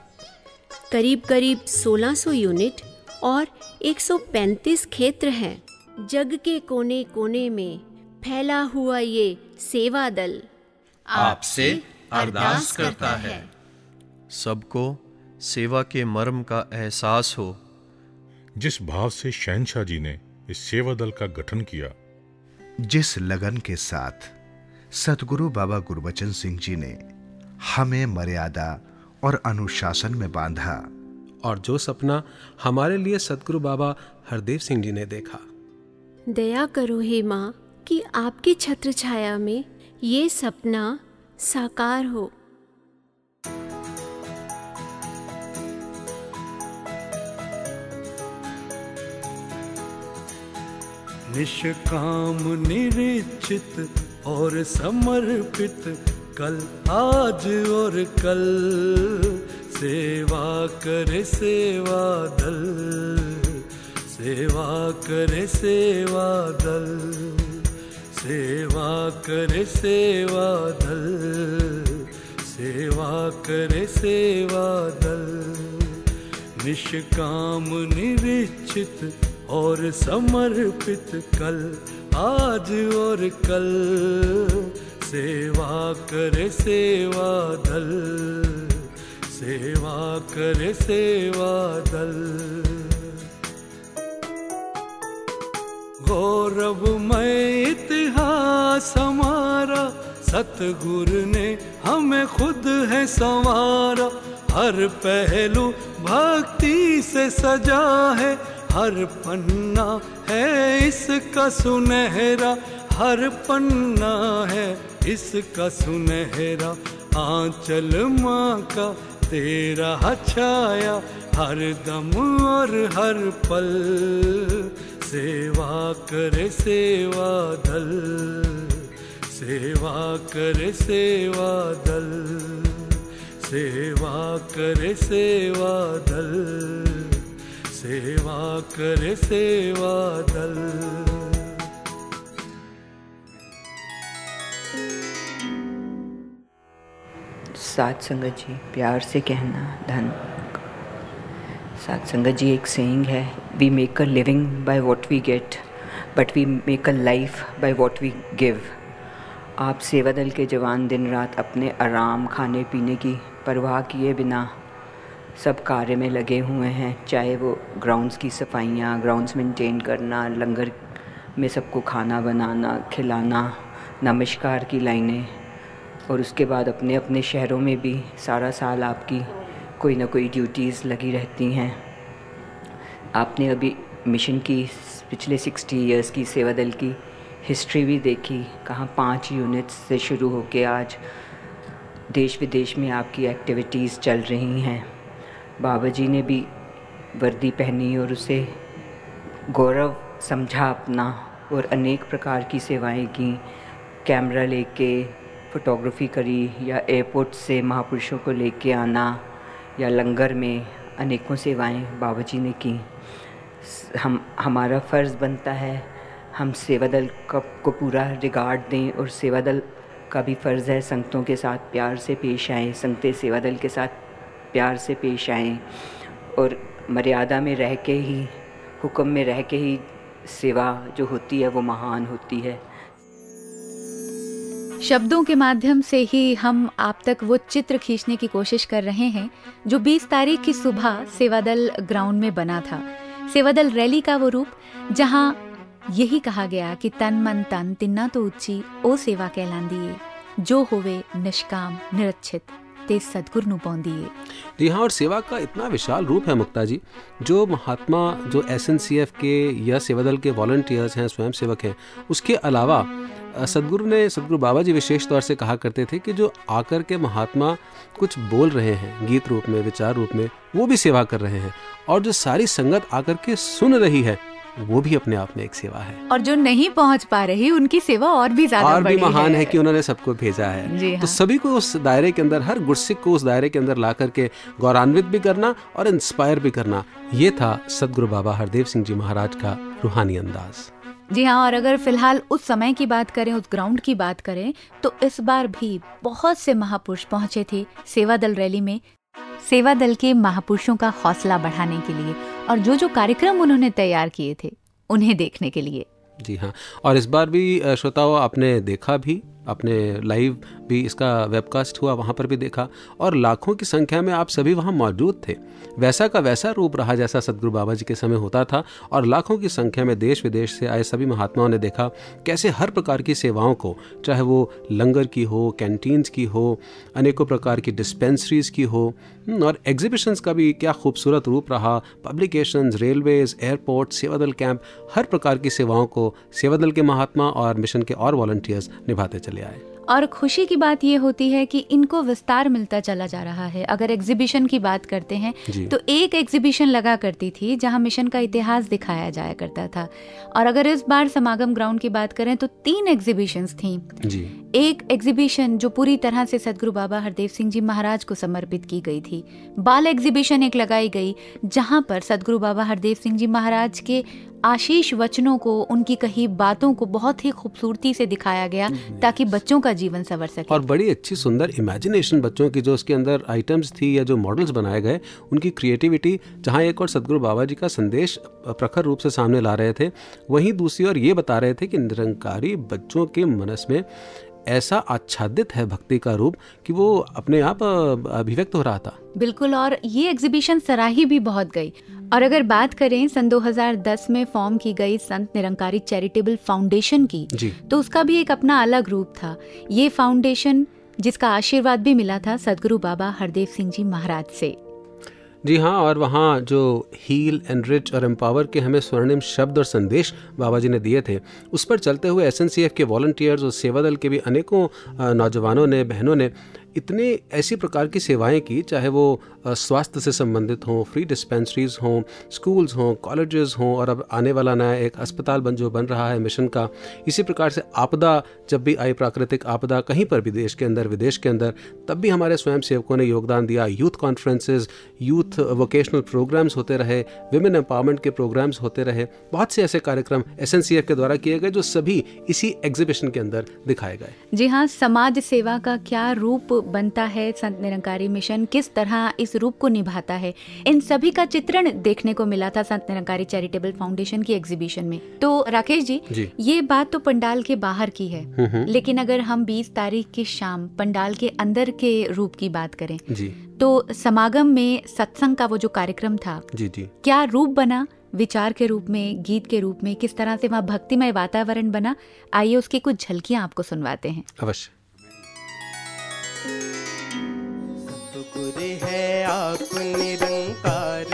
[SPEAKER 14] करीब करीब 1600 यूनिट और 135 क्षेत्र हैं। जग के कोने कोने में फैला हुआ ये सेवा दल
[SPEAKER 15] आपसे अरदास करता है। सबको सेवा के मर्म का एहसास हो।
[SPEAKER 16] जिस भाव से शहनशाह जी ने इस सेवा दल का गठन किया।
[SPEAKER 17] जिस लगन के साथ सतगुरु बाबा गुरबचन सिंह जी ने हमें मर्यादा और अनुशासन में बांधा।
[SPEAKER 2] और जो सपना हमारे लिए सतगुरु बाबा हरदेव सिंह जी ने देखा।
[SPEAKER 14] दया करो हे माँ कि आपकी छत्र छाया में ये सपना साकार हो।
[SPEAKER 12] निष्काम निरीक्षित और समर्पित कल, आज और कल, सेवा करे सेवा दल, सेवा करे सेवा दल, सेवा करे सेवा दल, सेवा करे सेवा दल। निष्काम, निरीक्षित और समर्पित कल, आज और कल सेवा करे सेवा दल, सेवा करे सेवा दल। गौरवमय इतिहास हमारा, सतगुरु ने हमें खुद है संवारा। हर पहलू भक्ति से सजा है, हर पन्ना है इसका सुनहरा। हर पन्ना है इसका सुनहरा आंचल माँ का तेरा छाया, हर दम और हर पल। सेवा करे, सेवा दल। सेवा करे, सेवा दल। सेवा करे, सेवा दल। सेवा करे, सेवा दल।
[SPEAKER 11] सात संगत जी प्यार से कहना, धन। सात संगत जी एक सेइंग है we make a living by what we get but we make a life by what we give आप सेवा दल के जवान दिन रात अपने आराम, खाने, पीने की परवाह किए बिना सब कार्य में लगे हुए हैं, चाहे वो ग्राउंड्स की सफाइयाँ ग्राउंड्स मेंटेन करना, लंगर में सबको खाना बनाना, खिलाना, नमस्कार की लाइनें और उसके बाद अपने अपने शहरों में भी सारा साल आपकी कोई ना कोई ड्यूटीज़ लगी रहती हैं। आपने अभी मिशन की, पिछले सिक्सटी इयर्स की सेवा दल की हिस्ट्री भी देखी, कहाँ पाँच यूनिट्स से शुरू होके आज देश विदेश में आपकी एक्टिविटीज़ चल रही हैं। बाबा जी ने भी वर्दी पहनी और उसे गौरव समझा अपना और अनेक प्रकार की सेवाएँ की। कैमरा लेके फ़ोटोग्राफी करी या एयरपोर्ट से महापुरुषों को लेके आना या लंगर में अनेकों सेवाएँ बाबा जी ने की हम हमारा फ़र्ज़ बनता है हम सेवा दल का को पूरा रिगार्ड दें और सेवा दल का भी फ़र्ज़ है संगतों के साथ प्यार से पेश आएँ संगतें सेवा दल के साथ प्यार से पेश आएँ और मर्यादा में रह के ही हुक्म में रह के ही सेवा जो होती है वो महान होती है
[SPEAKER 3] शब्दों के माध्यम से ही हम आप तक वो चित्र खींचने की कोशिश कर रहे हैं, जो 20 तारीख की सुबह सेवादल ग्राउंड में बना था। सेवादल रैली का वो रूप, जहाँ यही कहा गया कि तन मन तन तिन्ना तो उच्ची, ओ सेवा कहलांदी जो होवे निष्काम, निरक्षित। ते सदगुरु नु पौंदिए
[SPEAKER 2] जी हाँ और सेवा का इतना विशाल रूप है मुक्ता जी, जो महात्मा, जो एसएनसीएफ के या सेवादल के वॉल्टियर्स हैं स्वयं सेवक हैं, उसके अलावा सदगुरु ने, सदगुरु बाबा जी विशेष तौर से कहा करते थे कि जो आकर के महात्मा कुछ बोल रहे हैं, गीत रूप में, विचार रूप में, वो भी सेवा कर रहे हैं, और जो सारी संगत आकर के सुन रही है वो भी अपने आप में एक सेवा है
[SPEAKER 3] और जो नहीं पहुँच पा रही उनकी सेवा और भी ज़्यादा
[SPEAKER 2] और भी महान है।, है कि उन्होंने सबको भेजा है
[SPEAKER 3] जी हाँ।
[SPEAKER 2] तो
[SPEAKER 3] हाँ।
[SPEAKER 2] सभी को उस दायरे के अंदर हर गुरसिक को उस दायरे के अंदर ला करके गौरवान्वित भी करना और इंस्पायर भी करना ये था सदगुरु बाबा हरदेव सिंह जी महाराज का रूहानी अंदाज
[SPEAKER 3] जी हाँ और अगर फ़िलहाल उस समय की बात करें उस ग्राउंड की बात करें तो इस बार भी बहुत से महापुरुष पहुँचे थे सेवा दल रैली में सेवा दल के महापुरुषों का हौसला बढ़ाने के लिए और जो जो कार्यक्रम उन्होंने तैयार किए थे, उन्हें देखने के लिए।
[SPEAKER 2] जी हाँ। और इस बार भी श्रोताओं, आपने देखा भी? आपने लाइव भी इसका वेबकास्ट हुआ, वहाँ पर भी देखा। और लाखों की संख्या में आप सभी वहाँ मौजूद थे। वैसा का वैसा रूप रहा जैसा सदगुरु बाबा जी के समय होता था और लाखों की संख्या में देश विदेश से आए सभी महात्माओं ने देखा कैसे हर प्रकार की सेवाओं को, चाहे वो लंगर की हो कैंटीन्स की हो, अनेकों प्रकार की डिस्पेंसरीज की हो और एग्जीबिशंस का भी क्या खूबसूरत रूप रहा। Publications railways airport Sevadal camp हर प्रकार की सेवाओं को सेवादल के महात्मा और मिशन के और वॉल्टियर्स निभाते चले। चले आए।
[SPEAKER 3] और खुशी की बात ये होती है कि इनको विस्तार मिलता चला जा रहा है। अगर एग्जीबिशन की बात करते हैं तो एक एग्जीबिशन लगा करती थी जहाँ मिशन का इतिहास दिखाया जाया करता था। और अगर इस बार समागम ग्राउंड की बात करें तो तीन एग्जीबिशंस थी।
[SPEAKER 2] जी।
[SPEAKER 3] एक एग्जीबिशन जो पूरी तरह से सदगुरु बाबा हरदेव सिंह जी महाराज को समर्पित की गई थी। बाल एग्जीबिशन एक लगाई गई जहाँ पर सदगुरु बाबा हरदेव सिंह जी महाराज के आशीष वचनों को उनकी कही बातों को बहुत ही खूबसूरती से दिखाया गया ताकि बच्चों का जीवन सवर सके।
[SPEAKER 2] और बड़ी अच्छी, सुंदर इमेजिनेशन बच्चों की जो उसके अंदर आइटम्स थी या जो मॉडल्स बनाए गए, उनकी क्रिएटिविटी जहाँ एक और सदगुरु बाबा जी का संदेश प्रखर रूप से सामने ला रहे थे, वहीं दूसरी ओर ये बता रहे थे कि निरंकारी बच्चों के मनस में ऐसा आच्छादित है भक्ति का रूप कि वो अपने आप अभिव्यक्त हो रहा था।
[SPEAKER 3] बिल्कुल और ये एग्जीबिशन सराही भी बहुत गई। और अगर बात करें सन 2010 में फॉर्म की गई संत निरंकारी चैरिटेबल फाउंडेशन की
[SPEAKER 2] जी।
[SPEAKER 3] तो उसका भी एक अपना अलग रूप था। ये फाउंडेशन जिसका आशीर्वाद भी मिला था सदगुरु बाबा हरदेव सिंह जी महाराज से।
[SPEAKER 2] जी हाँ और वहाँ जो हील एंड रिच और एम्पावर के हमें स्वर्णिम शब्द और संदेश बाबा जी ने दिए थे, उस पर चलते हुए एसएनसीएफ के वॉल्टियर्स और सेवा दल के भी अनेकों नौजवानों ने, बहनों ने इतनी ऐसी प्रकार की सेवाएँ की, चाहे वो स्वास्थ्य से संबंधित हों फ्री डिस्पेंसरीज हों स्कूल्स हों कॉलेजेस हों और अब आने वाला नया एक अस्पताल बन, जो बन रहा है मिशन का, इसी प्रकार से आपदा जब भी आई, प्राकृतिक आपदा कहीं पर भी देश के अंदर, विदेश के अंदर, तब भी हमारे स्वयं सेवकों ने योगदान दिया। Youth conferences youth vocational programs होते रहे विमेन एम्पावरमेंट के प्रोग्राम्स होते रहे। बहुत से ऐसे कार्यक्रम SNCF के द्वारा किए गए, जो सभी इसी एग्जीबिशन के अंदर दिखाए गए।
[SPEAKER 3] जी हाँ समाज सेवा का क्या रूप बनता है? संत निरंकारी मिशन किस तरह इस रूप को निभाता है। इन सभी का चित्रण देखने को मिला था संत निरंकारी चैरिटेबल फाउंडेशन की एग्जीबिशन में। तो राकेश जी,
[SPEAKER 2] जी।
[SPEAKER 3] ये बात तो पंडाल के बाहर की है।
[SPEAKER 2] हम्म, हम्म।
[SPEAKER 3] लेकिन अगर हम 20 तारीख की शाम पंडाल के अंदर के रूप की बात करें
[SPEAKER 2] जी।
[SPEAKER 3] तो समागम में सत्संग का वो जो कार्यक्रम था
[SPEAKER 2] जी जी।
[SPEAKER 3] क्या रूप बना? विचार के रूप में गीत के रूप में किस तरह से वहाँ भक्तिमय वातावरण बना? आइए उसकी कुछ झलकियाँ आपको सुनवाते हैं।
[SPEAKER 2] अवश्य।
[SPEAKER 18] आप निरंकार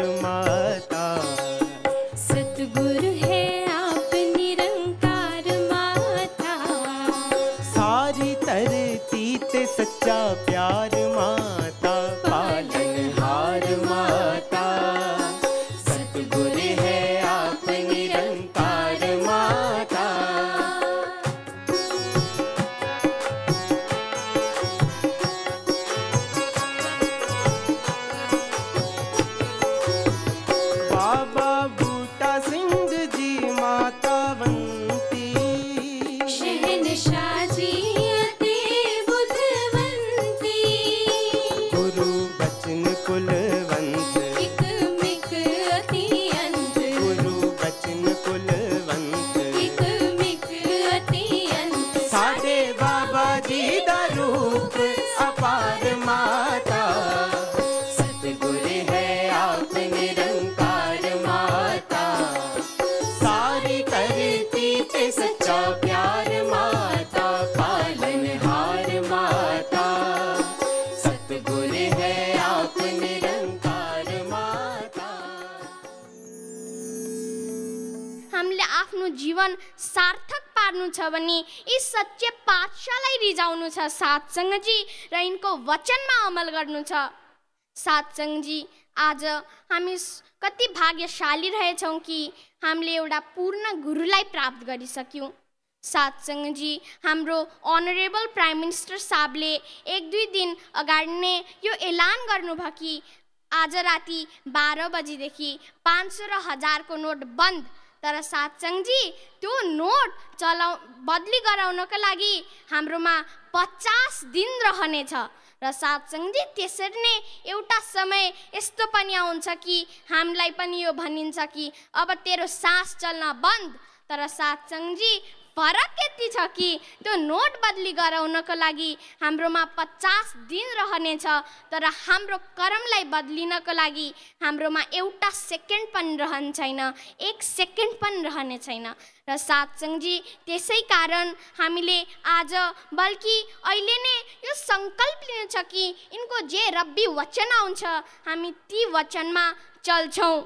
[SPEAKER 19] भने यी सच्चे पाठशालाई रिजाउनु छ सातसँगजी र यिनको वचनमा अमल गर्नु छ। सातसँगजी आज हामी कति भाग्यशाली रहेछौँ कि हामीले एउटा पूर्ण गुरुलाई प्राप्त गरिसक्यौँ। सातसँगजी हाम्रो अनरेबल प्राइम मिनिस्टर साहबले एक दुई दिन अगाडि नै यो ऐलान गर्नुभयो कि आज राति बाह्र बजीदेखि पाँच सौ र हजारको नोट बन्द तर सातसङजी त्यो नोट चलाउ बदली गराउनको लागि हाम्रोमा पचास दिन रहनेछ। र सातसङजी त्यसरी नै एउटा समय यस्तो पनि आउँछ कि हामीलाई पनि यो भनिन्छ कि अब तेरो सास चल्न बन्द। तर सातसङजी फरक यति छ कि? त्यो नोट बदली गराउनको लागि हाम्रोमा पचास दिन रहनेछ तर हाम्रो कर्मलाई बदलिनको लागि हाम्रोमा एउटा सेकेन्ड पनि रहने छैन एक सेकेन्ड पनि रहने छैन। र सातसङजी त्यसै कारण हामीले आज बल्कि अहिले नै यो सङ्कल्प लिनु छ कि यिनको जे रब्बी वचन आउँछ हामी ती वचनमा चल्छौँ।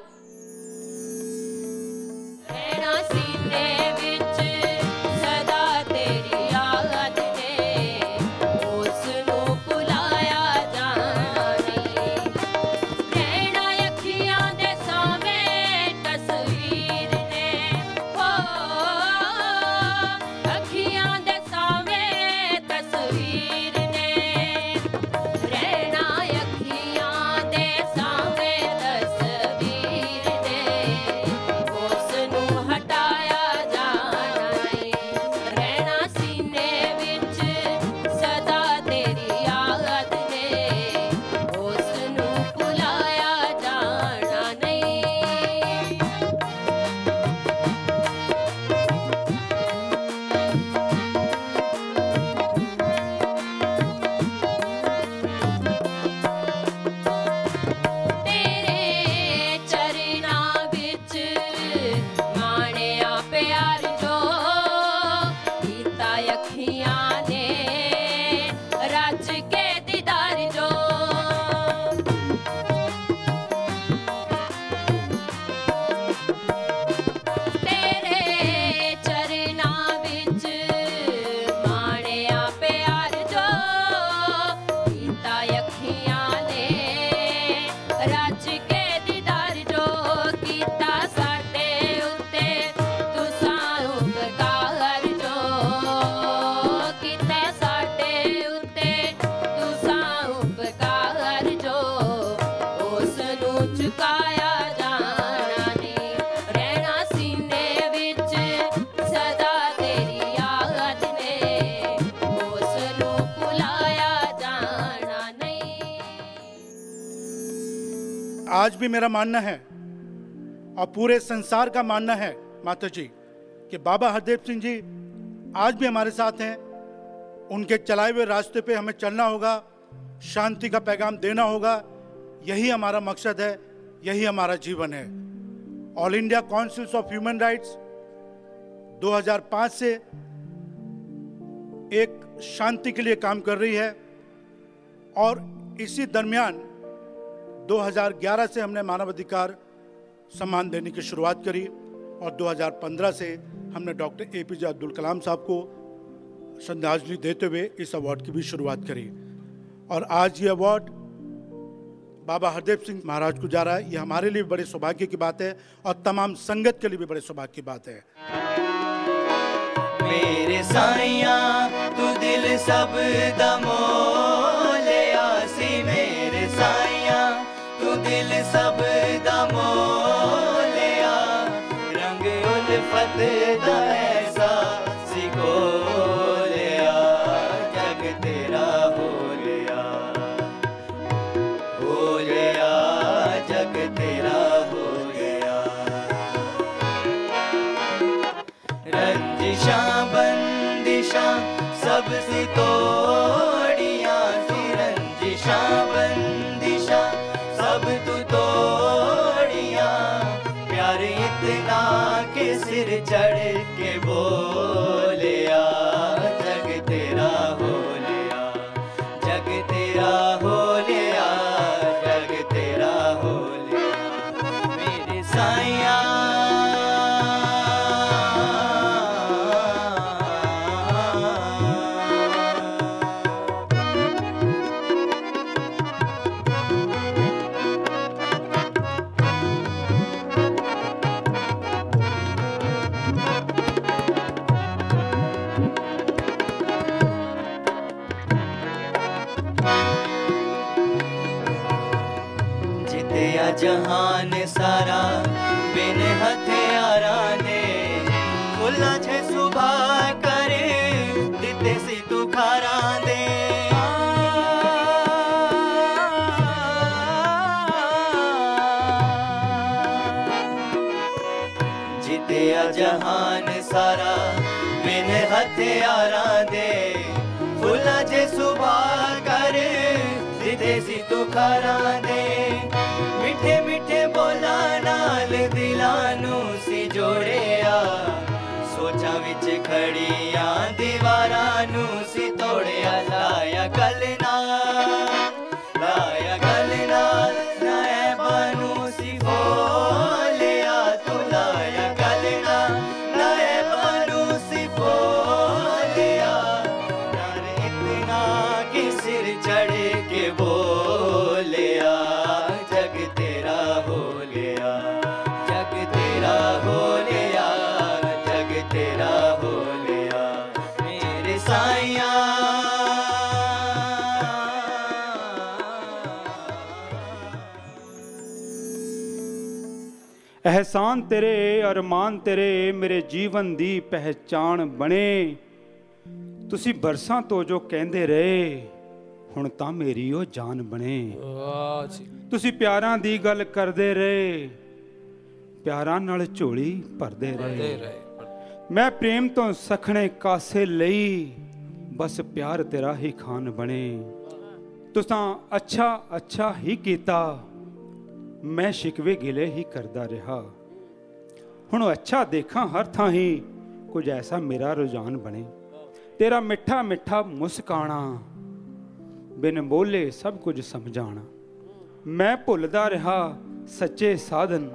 [SPEAKER 20] आज भी मेरा मानना है, और पूरे संसार का मानना है माता जी कि बाबा हरदेव सिंह जी आज भी हमारे साथ हैं। उनके चलाए हुए रास्ते पे हमें चलना होगा, शांति का पैगाम देना होगा। यही हमारा मकसद है, यही हमारा जीवन है। All India councils of human rights 2005 से एक शांति के लिए काम कर रही है, और इसी दरमियान 2011 से हमने मानवाधिकार सम्मान देने की शुरुआत करी और 2015 से हमने doctor A P J Abdul Kalam साहब को श्रद्धांजलि देते हुए इस अवार्ड की भी शुरुआत करी। और आज ये अवार्ड बाबा हरदेव सिंह महाराज को जा रहा है। ये हमारे लिए भी बड़े सौभाग्य की बात है और तमाम संगत के लिए भी बड़े सौभाग्य की बात है।
[SPEAKER 21] मेरे साइया तू दिल सब दमो। सब जहान सारा बिन हथियारा दे खुला छे सुबह करे, दिते सी तू खारा दे जितया जहान सारा बिन हथियारा दे खुला छे सुबह करे, दिते सी तू खारा दे
[SPEAKER 22] ਅਹਿਸਾਨ ਤੇਰੇ ਅਰਮਾਨ ਤੇਰੇ ਮੇਰੇ ਜੀਵਨ ਦੀ ਪਹਿਚਾਣ ਬਣੇ। ਤੁਸੀਂ ਬਰਸਾਂ ਤੋਂ ਜੋ ਕਹਿੰਦੇ ਰਹੇ ਹੁਣ ਤਾਂ ਮੇਰੀ ਉਹ ਜਾਨ ਬਣੇ।
[SPEAKER 23] ਵਾਹ ਜੀ।
[SPEAKER 22] ਤੁਸੀਂ ਪਿਆਰਾਂ ਦੀ ਗੱਲ ਕਰਦੇ ਰਹੇ ਪਿਆਰਾਂ ਨਾਲ ਝੋਲੀ ਭਰਦੇ ਰਹੇ। ਮੈਂ ਪ੍ਰੇਮ ਤੋਂ ਸਖਣੇ ਕਾਸੇ ਲਈ ਬਸ ਪਿਆਰ ਤੇਰਾ ਹੀ ਖਾਨ ਬਣੇ। ਤੁਸਾਂ ਅੱਛਾ ਅੱਛਾ ਹੀ ਕੀਤਾ। ਮੈਂ ਸ਼ਿਕਵੇ ਗਿਲੇ ਹੀ ਕਰਦਾ ਰਿਹਾ। ਹੁਣ ਅੱਛਾ ਦੇਖਾਂ ਹਰ ਥਾਂ ਹੀ ਕੁਝ ਐਸਾ ਮੇਰਾ ਰੁਝਾਨ ਬਣੇ। ਤੇਰਾ ਮਿੱਠਾ ਮਿੱਠਾ ਮੁਸਕਾਣਾ ਬਿਨ ਬੋਲੇ ਸਭ ਕੁਝ ਸਮਝਾਣਾ। ਮੈਂ ਭੁੱਲਦਾ ਰਿਹਾ ਸੱਚੇ ਸਾਧਨ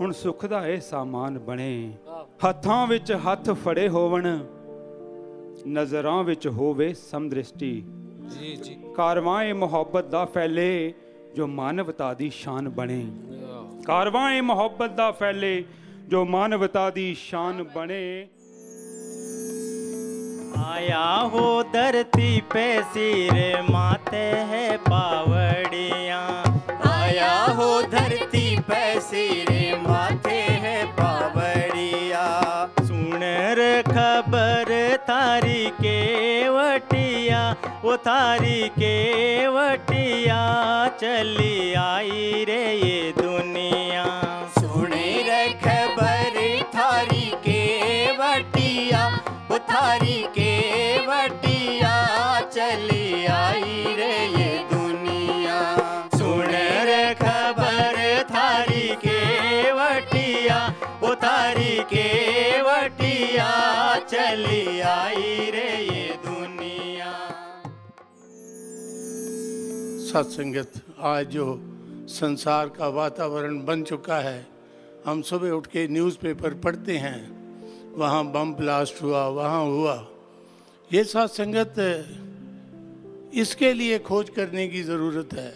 [SPEAKER 22] ਹੁਣ ਸੁੱਖ ਦਾ ਇਹ ਸਾਮਾਨ ਬਣੇ। ਹੱਥਾਂ ਵਿੱਚ ਹੱਥ ਫੜੇ ਹੋਵਣ ਨਜ਼ਰਾਂ ਵਿੱਚ ਹੋਵੇ ਸਮਦ੍ਰਿਸ਼ਟੀ
[SPEAKER 2] ਜੀ ਜੀ।
[SPEAKER 22] ਕਾਰਵਾਂ ਇਹ ਮੁਹੱਬਤ ਦਾ ਫੈਲੇ ਜੋ ਮਾਨਵਤਾ ਦੀ ਸ਼ਾਨ ਬਣੇ ਕਾਰਵਾਂ ਇਹ ਮੁਹੱਬਤ ਦਾ ਫੈਲੇ ਜੋ ਮਾਨਵਤਾ ਦੀ ਸ਼ਾਨ ਬਣੇ
[SPEAKER 4] आया हो धरती पे सिर माते है पावड़िया आया हो धरती पे सिर माथे है पावड़िया तारी के वटिया चली आई रे ये दुनिया। सुने रे खबर थारी के वटिया थारी
[SPEAKER 20] सत्संगत आज जो संसार का वातावरण बन चुका है हम सुबह उठ के न्यूज़पेपर पढ़ते हैं वहाँ बम ब्लास्ट हुआ वहाँ हुआ ये सत्संगत इसके लिए खोज करने की ज़रूरत है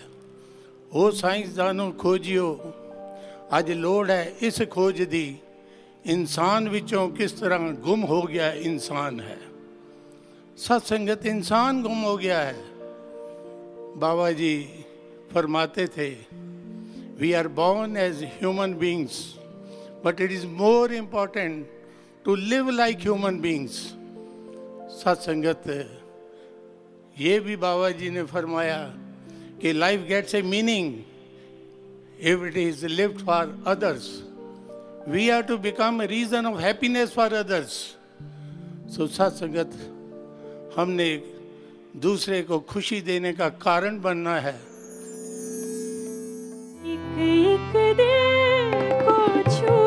[SPEAKER 20] वो साइंसदानों खोजियो ਅੱਜ ਲੋੜ ਹੈ ਇਸ ਖੋਜ ਦੀ ਇਨਸਾਨ ਵਿੱਚੋਂ ਕਿਸ ਤਰ੍ਹਾਂ ਗੁੰਮ ਹੋ ਗਿਆ ਇਨਸਾਨ ਹੈ सत्संगत इंसान गुम हो गया है बाबा जी फरमाते थे we are born as human beings but it is more important to live like human beings सत्संगत, ये भी बाबा जी ने फरमाया कि life gets a meaning if it is lived for others we to become a reason of happiness for others. So, सत्संगत, हमने दूसरे को खुशी देने का कारण बनना है।
[SPEAKER 24] एक एक दिल को छूने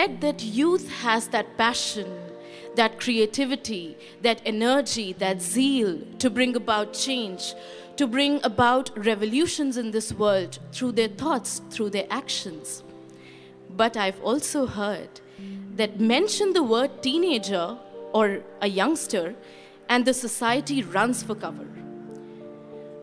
[SPEAKER 25] That youth has that passion, that creativity, that energy, that zeal to bring about change, to bring about revolutions in this world through their thoughts, through their actions. But I've also heard that mention the word teenager or a youngster, and the society runs for cover.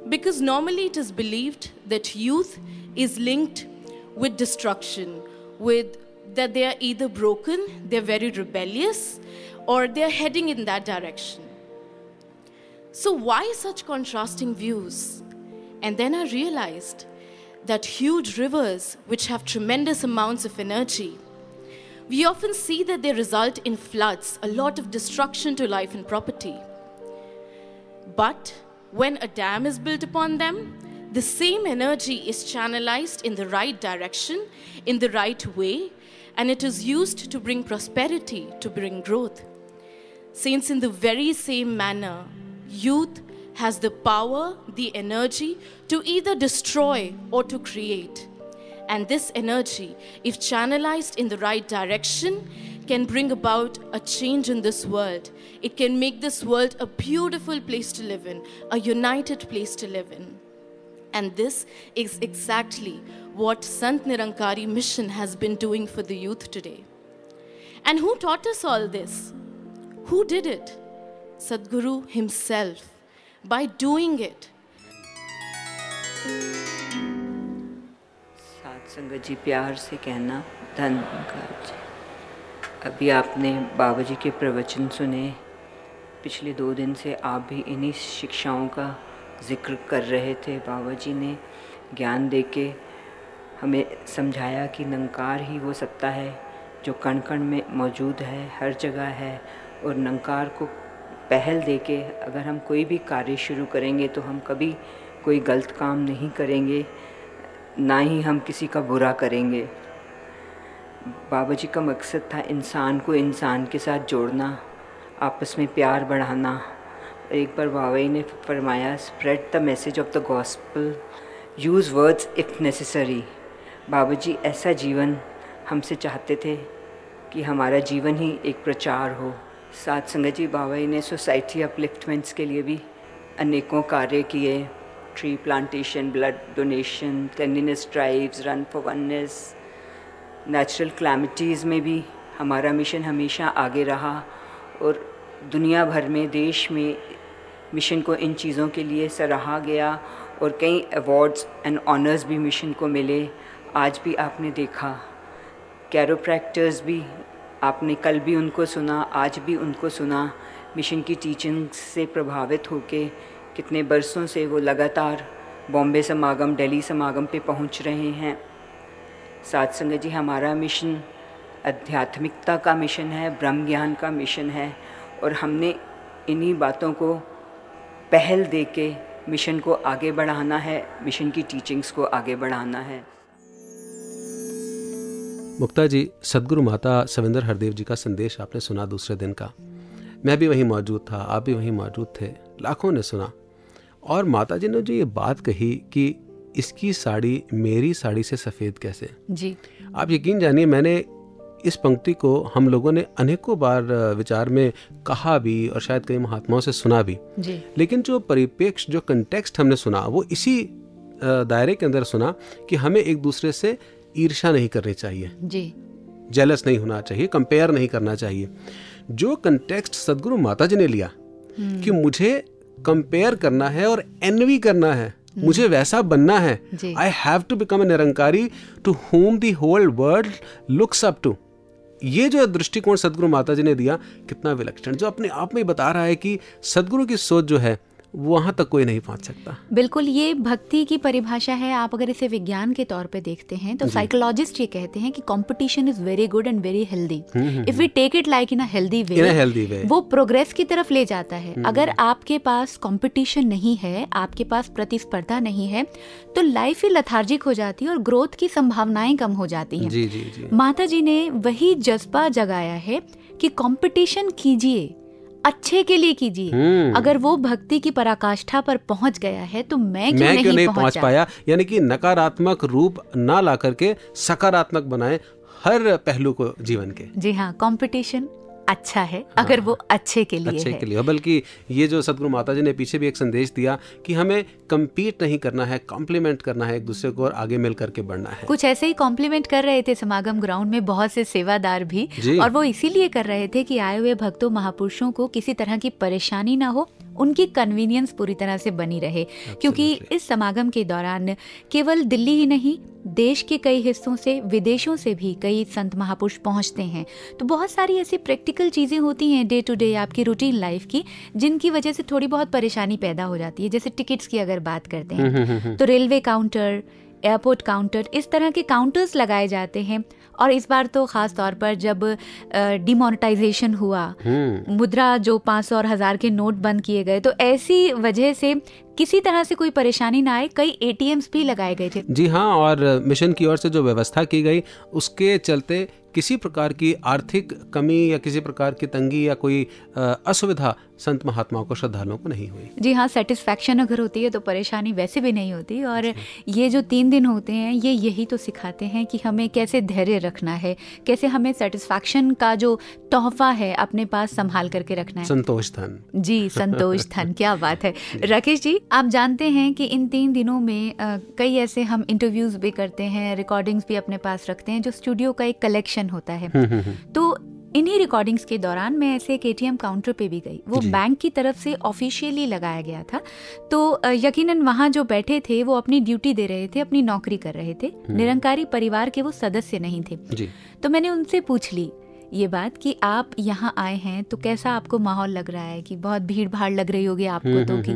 [SPEAKER 25] Because normally it is believed that youth is linked with destruction, with that they are either broken, they're very rebellious, or they're heading in that direction. So, why such contrasting views? And then I realized that huge rivers, which have tremendous amounts of energy, we often see that they result in floods, a lot of destruction to life and property. But when a dam is built upon them, the same energy is channelized in the right direction, in the right way, and it is used to bring prosperity, to bring growth. Since, in the very same manner, youth has the power, the energy to either destroy or to create. And this energy, if channelized in the right direction, can bring about a change in this world. It can make this world a beautiful place to live in, a united place to live in. And this is exactly what Sant Nirankari mission has been doing for the youth today. And who taught us all this? Who did it? Sadhguru himself. By doing it,
[SPEAKER 11] सात संगत जी प्यार से कहना धन्यवाद जी अभी आपने बाबा जी के प्रवचन सुने पिछले दो दिन से आप भी इन्हीं शिक्षाओं का ज़िक्र कर रहे थे बाबा जी ने, ज्ञान दे के हमें समझाया कि नंकार ही वो सत्ता है जो कण कण में मौजूद है, हर जगह है और नंकार को पहल दे के अगर हम कोई भी कार्य शुरू करेंगे तो हम कभी कोई गलत काम नहीं करेंगे, ना ही हम किसी का बुरा करेंगे। बाबा जी का मकसद था इंसान को इंसान के साथ जोड़ना, आपस में प्यार बढ़ाना एक बार जी ने फरमाया spread the message of the gospel use words if necessary Baba ji ऐसा जीवन हमसे चाहते थे कि हमारा जीवन ही एक प्रचार हो। साथ संगत जी बाबा जी ने सोसाइटी अपलिफ्टमेंट्स के लिए भी अनेकों कार्य किए। Tree plantation blood donation cleanliness drives run for oneness natural calamities में भी हमारा मिशन हमेशा आगे रहा। और दुनिया भर में, देश में मिशन को इन चीज़ों के लिए सराहा गया और कई अवार्ड्स एंड ऑनर्स भी मिशन को मिले। आज भी आपने देखा। कैरोप्रैक्टर्स भी, आपने कल भी उनको सुना, आज भी उनको सुना। मिशन की टीचिंग से प्रभावित होके कितने बरसों से वो लगातार बॉम्बे समागम, दिल्ली समागम पे पहुँच रहे हैं। साथ संग जी, हमारा मिशन आध्यात्मिकता का मिशन है, ब्रह्म ज्ञान का मिशन है और हमने इन्हीं बातों को पहल दे के मिशन को आगे बढ़ाना है मिशन की टीचिंग्स को आगे बढ़ाना है।
[SPEAKER 2] मुक्ता जी सदगुरु माता सविंदर हरदेव जी का संदेश आपने सुना दूसरे दिन का। मैं भी वहीं मौजूद था आप भी वहीं मौजूद थे लाखों ने सुना। और माता जी ने जो ये बात कही कि इसकी साड़ी मेरी साड़ी से सफ़ेद कैसे?
[SPEAKER 3] जी।
[SPEAKER 2] आप यकीन जानिए मैंने इस पंक्ति को हम लोगों ने अनेकों बार विचार में कहा भी और शायद कई महात्माओं से सुना भी।
[SPEAKER 3] जी।
[SPEAKER 2] लेकिन जो परिपेक्ष जो कंटेक्स्ट हमने सुना वो इसी दायरे के अंदर सुना कि हमें एक दूसरे से ईर्षा नहीं करनी चाहिए।
[SPEAKER 3] जी।
[SPEAKER 2] जेलस नहीं होना चाहिए कंपेयर नहीं करना चाहिए। जो कंटेक्स्ट सदगुरु माता जी ने लिया कि मुझे कंपेयर करना है और एनवी करना है मुझे वैसा बनना है I have to become a Nirankari to whom the whole world looks up to ये जो दृष्टिकोण सदगुरु माता जी ने दिया, कितना विलक्षण। जो अपने आप में बता रहा है कि सदगुरु की सोच जो है वहाँ तक कोई नहीं पहुँच सकता।
[SPEAKER 3] बिल्कुल ये भक्ति की परिभाषा है। आप अगर इसे विज्ञान के तौर पे देखते हैं तो साइकोलॉजिस्ट ये कहते हैं कि competition is very good and very healthy if we take it like in healthy way वो प्रोग्रेस की तरफ़ ले जाता है। अगर आपके पास कॉम्पिटिशन नहीं है आपके पास प्रतिस्पर्धा नहीं है तो लाइफ ही लथार्जिक हो जाती है और ग्रोथ की संभावनाएँ कम हो जाती हैं।
[SPEAKER 2] जी जी जी।
[SPEAKER 3] माता जी ने वही जज्बा जगाया है कि कंपटीशन कीजिए। अच्छे के लिए कीजिए। अगर वो भक्ति की पराकाष्ठा पर पहुँच गया है तो मैं क्यों
[SPEAKER 2] मैं
[SPEAKER 3] नहीं,
[SPEAKER 2] क्यों नहीं
[SPEAKER 3] पहुँचा?
[SPEAKER 2] पाया? यानी कि नकारात्मक रूप ना ला करके सकारात्मक बनाए हर पहलू को जीवन के।
[SPEAKER 3] जी हाँ कंपटीशन अच्छा है अगर वो अच्छे के लिए
[SPEAKER 2] अच्छे
[SPEAKER 3] है।
[SPEAKER 2] के लिए बल्कि ये जो सदगुरु माता जी ने पीछे भी एक संदेश दिया कि हमें कम्पीट नहीं करना है कॉम्प्लीमेंट करना है एक दूसरे को और आगे मिल करके बढ़ना है।
[SPEAKER 3] कुछ ऐसे ही कॉम्प्लीमेंट कर रहे थे समागम ग्राउंड में बहुत से सेवादार भी। और वो इसीलिए कर रहे थे कि आए हुए भक्तों महापुरुषों को किसी तरह की परेशानी ना हो उनकी कन्वीनियंस पूरी तरह से बनी रहे। क्योंकि इस समागम के दौरान केवल दिल्ली ही नहीं देश के कई हिस्सों से विदेशों से भी कई संत महापुरुष पहुँचते हैं। तो बहुत सारी ऐसी प्रैक्टिकल चीज़ें होती हैं डे टू डे आपकी रूटीन लाइफ की जिनकी वजह से थोड़ी बहुत परेशानी पैदा हो जाती है। जैसे टिकट्स की अगर बात करते हैं। तो रेलवे काउंटर एयरपोर्ट काउंटर इस तरह के काउंटर्स लगाए जाते हैं। और इस बार तो ख़ास तौर पर जब डिमोनेटाइजेशन हुआ मुद्रा जो पाँच सौ और हज़ार के नोट बंद किए गए तो ऐसी वजह से किसी तरह से कोई परेशानी ना आए कई एटीएम्स भी लगाए गए थे।
[SPEAKER 2] जी हाँ और मिशन की ओर से जो व्यवस्था की गई उसके चलते किसी प्रकार की आर्थिक कमी या किसी प्रकार की तंगी या कोई असुविधा संत महात्माओं को श्रद्धालुओं को नहीं हुई।
[SPEAKER 3] जी हाँ सेटिस्फैक्शन अगर होती है तो परेशानी वैसे भी नहीं होती और ये जो तीन दिन होते हैं ये यही तो सिखाते हैं कि हमें कैसे धैर्य रखना है कैसे हमें सेटिस्फैक्शन का जो तोहफा है अपने पास संभाल करके रखना है।
[SPEAKER 2] संतोष धन।
[SPEAKER 3] जी संतोष धन क्या बात है। राकेश जी आप जानते हैं कि इन तीन दिनों में अ, कई ऐसे हम इंटरव्यूज़ भी करते हैं रिकॉर्डिंग्स भी अपने पास रखते हैं जो स्टूडियो का एक कलेक्शन होता है।
[SPEAKER 2] हम्म, हम्म, हम्म।
[SPEAKER 3] तो इन्हीं रिकॉर्डिंग्स के दौरान मैं ऐसे एक एटीएम काउंटर पे भी गई। वो बैंक की तरफ़ से ऑफिशियली लगाया गया था। तो यकीनन वहाँ जो बैठे थे वो अपनी ड्यूटी दे रहे थे अपनी नौकरी कर रहे थे। निरंकारी परिवार के वो सदस्य नहीं थे।
[SPEAKER 2] जी।
[SPEAKER 3] तो मैंने उनसे पूछ ली ये बात कि आप यहाँ आए हैं तो कैसा आपको माहौल लग रहा है कि बहुत भीड़ भाड़ लग रही होगी आपको तो कि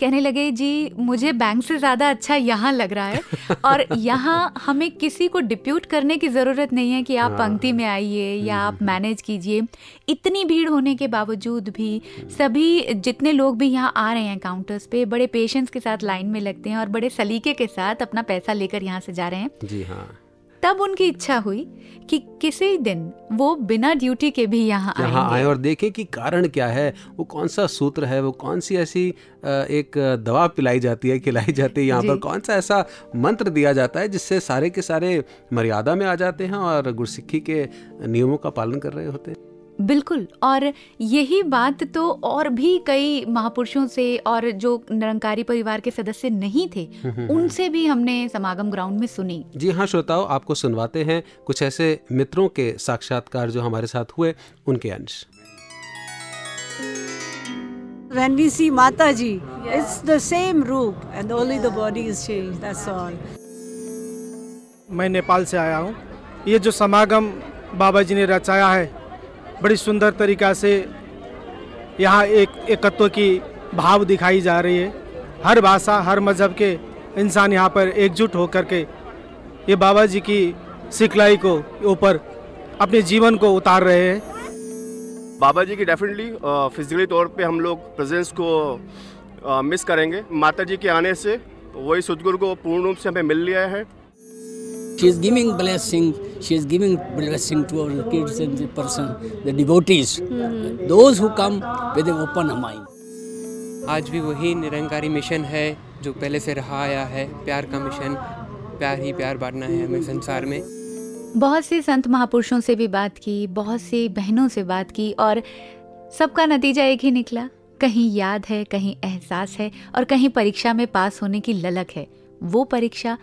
[SPEAKER 3] कहने लगे जी मुझे बैंक से ज़्यादा अच्छा यहाँ लग रहा है और यहाँ हमें किसी को डिप्यूट करने की ज़रूरत नहीं है कि आप
[SPEAKER 2] हाँ।
[SPEAKER 3] पंक्ति में आइए या आप मैनेज कीजिए। इतनी भीड़ होने के बावजूद भी सभी जितने लोग भी यहाँ आ रहे हैं काउंटर्स पे बड़े पेशेंस के साथ लाइन में लगते हैं और बड़े सलीके के साथ अपना पैसा लेकर यहाँ से जा रहे हैं।
[SPEAKER 2] जी हाँ।
[SPEAKER 3] तब उनकी इच्छा हुई कि किसी दिन वो बिना ड्यूटी के भी यहाँ
[SPEAKER 2] यहाँ आए और देखें कि कारण क्या है वो कौन सा सूत्र है वो कौन सी ऐसी एक दवा पिलाई जाती है खिलाई जाती है यहाँ पर कौन सा ऐसा मंत्र दिया जाता है जिससे सारे के सारे मर्यादा में आ जाते हैं और गुरसिक्खी के नियमों का पालन कर रहे होते हैं।
[SPEAKER 3] बिल्कुल और यही बात तो और भी कई महापुरुषों से और जो निरंकारी परिवार के सदस्य नहीं थे उनसे भी हमने समागम ग्राउंड में सुनी।
[SPEAKER 2] जी हाँ श्रोताओं आपको सुनवाते हैं कुछ ऐसे मित्रों के साक्षात्कार जो हमारे साथ हुए उनके अंश।
[SPEAKER 26] When we see Mataji, it's the same roop and only the body is changed, that's all.
[SPEAKER 27] मैं नेपाल से आया हूँ। ये जो समागम बाबा जी ने रचाया है बड़ी सुंदर तरीका से यहाँ एक एकत्व की भाव दिखाई जा रही है। हर भाषा हर मज़हब के इंसान यहाँ पर एकजुट होकर के ये बाबा जी की सिखलाई को ऊपर अपने जीवन को उतार रहे हैं।
[SPEAKER 28] बाबा जी की डेफिनेटली फिजिकली तौर पे हम लोग प्रेजेंस को आ, मिस करेंगे। माता जी के आने से वही सदगुरु को पूर्ण रूप से हमें मिल लिया है।
[SPEAKER 29] She is giving blessing. She is giving blessing to our kids and the person, the devotees, hmm. those who come with an open mind.
[SPEAKER 30] आज भी वही निरंकारी मिशन है जो पहले से रहा आया है प्यार का मिशन प्यार ही प्यार बांटना है हमें संसार में
[SPEAKER 3] बहुत से संत महापुरुषों से भी बात की बहुत सी बहनों से बात की और सबका नतीजा एक ही निकला कहीं याद है कहीं एहसास है और कहीं परीक्षा में पास होने की ललक है वो परीक्षा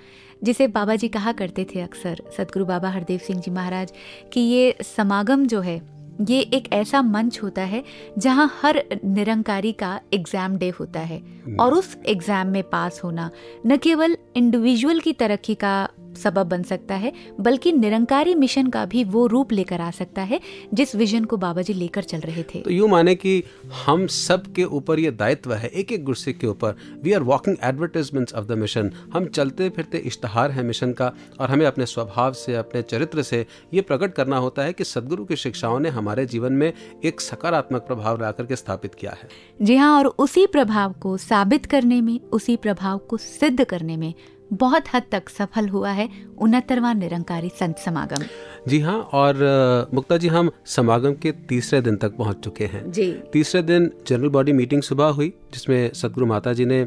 [SPEAKER 3] जिसे बाबा जी कहा करते थे अक्सर सतगुरु बाबा हरदेव सिंह जी महाराज कि ये समागम जो है ये एक ऐसा मंच होता है जहाँ हर निरंकारी का एग्ज़ाम डे होता है। और उस एग्ज़ाम में पास होना न केवल इंडिविजुअल की तरक्की का सबब बन सकता है बल्कि निरंकारी मिशन का भी वो रूप लेकर आ सकता है जिस विजन को बाबा जी लेकर चल रहे थे।
[SPEAKER 2] तो यूँ माने कि हम सब के ऊपर ये दायित्व है एक एक गुरसिक के ऊपर। We are walking advertisements of the mission हम चलते फिरते इश्तहार है मिशन का और हमें अपने स्वभाव से अपने चरित्र से ये प्रकट करना होता है कि सदगुरु की शिक्षाओं ने हमारे जीवन में एक सकारात्मक प्रभाव ला करके स्थापित किया है।
[SPEAKER 3] जी हाँ और उसी प्रभाव को साबित करने में उसी प्रभाव को सिद्ध करने में बहुत हद तक सफल हुआ है उनहत्तरवा निरंकारी संत समागम।
[SPEAKER 2] जी हाँ और मुक्ता जी हम समागम के तीसरे दिन तक पहुँच चुके हैं।
[SPEAKER 3] जी।
[SPEAKER 2] तीसरे दिन जनरल बॉडी मीटिंग सुबह हुई जिसमें सतगुरु माता जी ने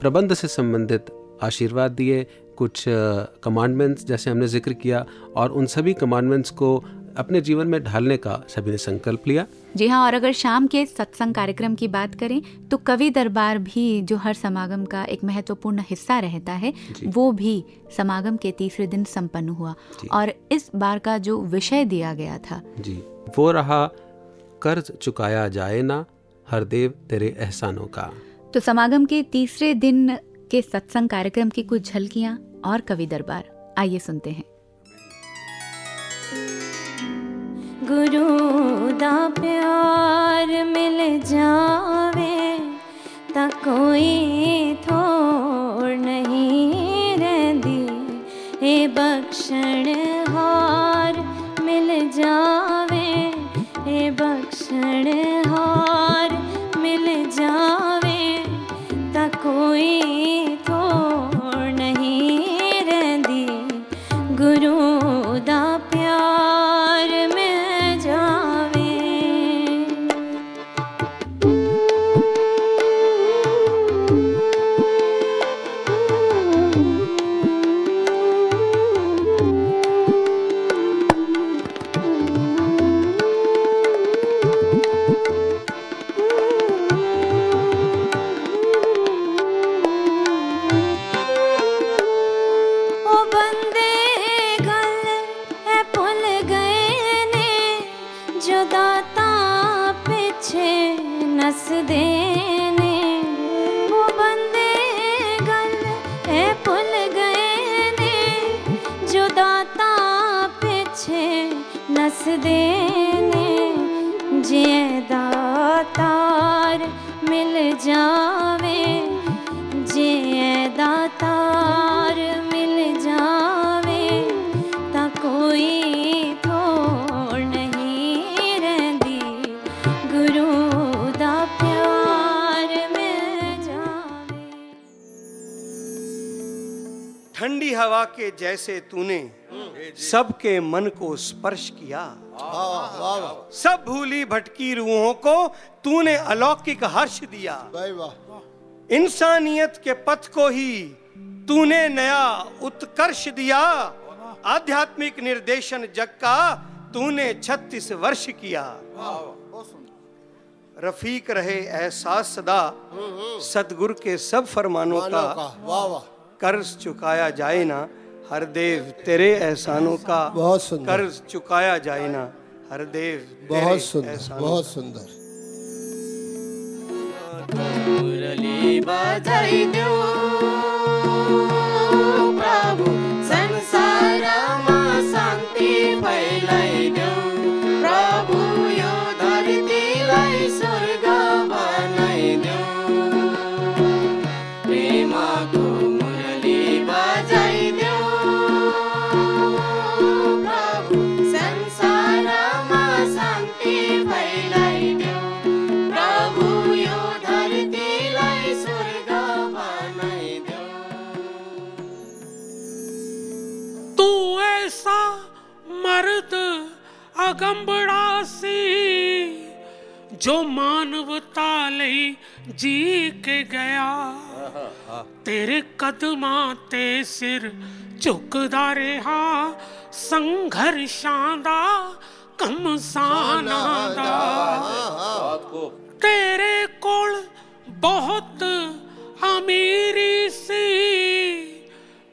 [SPEAKER 2] प्रबंध से संबंधित आशीर्वाद दिए कुछ कमांडमेंट्स जैसे हमने ज़िक्र किया और उन सभी कमांडमेंट्स को अपने जीवन में ढालने का सभी ने संकल्प लिया।
[SPEAKER 3] जी हाँ और अगर शाम के सत्संग कार्यक्रम की बात करें तो कवि दरबार भी जो हर समागम का एक महत्वपूर्ण हिस्सा रहता है वो भी समागम के तीसरे दिन संपन्न हुआ। और इस बार का जो विषय दिया गया था।
[SPEAKER 2] जी। वो रहा कर्ज चुकाया जाए ना हर देव तेरे एहसानों का।
[SPEAKER 3] तो समागम के तीसरे दिन के सत्संग कार्यक्रम की कुछ झलकियाँ और कवि दरबार। आइए सुनते हैं।
[SPEAKER 24] गुरु
[SPEAKER 6] जैसे तूने सबके मन को स्पर्श किया। सब भूली भटकी रूहों को तूने अलौकिक हर्ष दिया। इंसानियत के पथ को ही तूने नया उत्कर्ष दिया। आध्यात्मिक निर्देशन जग का तूने छत्तीस वर्ष किया। रफीक रहे एहसास सदा। सदगुरु के सब फरमानों का कर्ज चुकाया जाए ना। हर देव तेरे एहसानों का
[SPEAKER 31] बहुत सुंदर।
[SPEAKER 6] कर्ज चुकाया जाए ना। हर देव
[SPEAKER 31] बहुत सुंदर
[SPEAKER 6] एहसानों
[SPEAKER 31] बहुत सुंदर।
[SPEAKER 7] मुरली बजाइदेऊ प्रभु
[SPEAKER 32] जो मानवता ਲਈ ਜੀ ਕੇ ਗਿਆ ਤੇਰੇ ਕਦਮਾਂ ਤੇ ਸਿਰ ਝੁਕਦਾ ਰਿਹਾ ਸੰਘਰਸ਼ਾਂ ਦਾ ਕਮਸਾਨਾਂ ਦਾ ਤੇਰੇ ਕੋਲ ਬਹੁਤ ਅਮੀਰੀ ਸੀ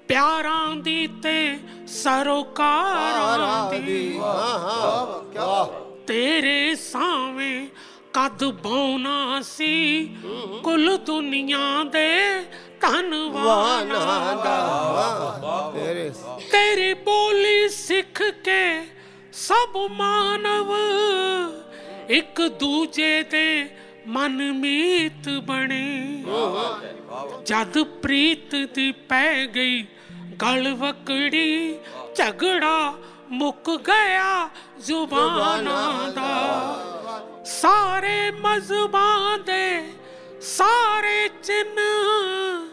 [SPEAKER 32] ਪਿਆਰਾਂ ਦੀ ਤੇ ਸਰੋਕਾਰਾਂ ਦੀ ਤੇਰੇ ਸਾਵੇਂ ਕਦ ਬੌਣਾ ਸੀ, ਕੁੱਲ ਦੁਨੀਆ ਦੇ ਧਨਵਾਨਾਂ ਦਾ। ਤੇਰੀ ਬੋਲੀ ਸਿੱਖ ਕੇ ਸਭ ਮਾਨਵ ਇੱਕ ਦੂਜੇ ਦੇ ਮਨਮੀਤ ਬਣੇ। ਜਦ ਪ੍ਰੀਤ ਦੀ ਪੈ ਗਈ, ਗਲ ਵਕੜੀ, ਝਗੜਾ ਮੁੱਕ ਗਿਆ ਜ਼ੁਬਾਨਾਂ ਦਾ। ਸਾਰੇ ਮਜ਼ਬਾਂ ਦੇ ਸਾਰੇ ਚਿੰਨ੍ਹ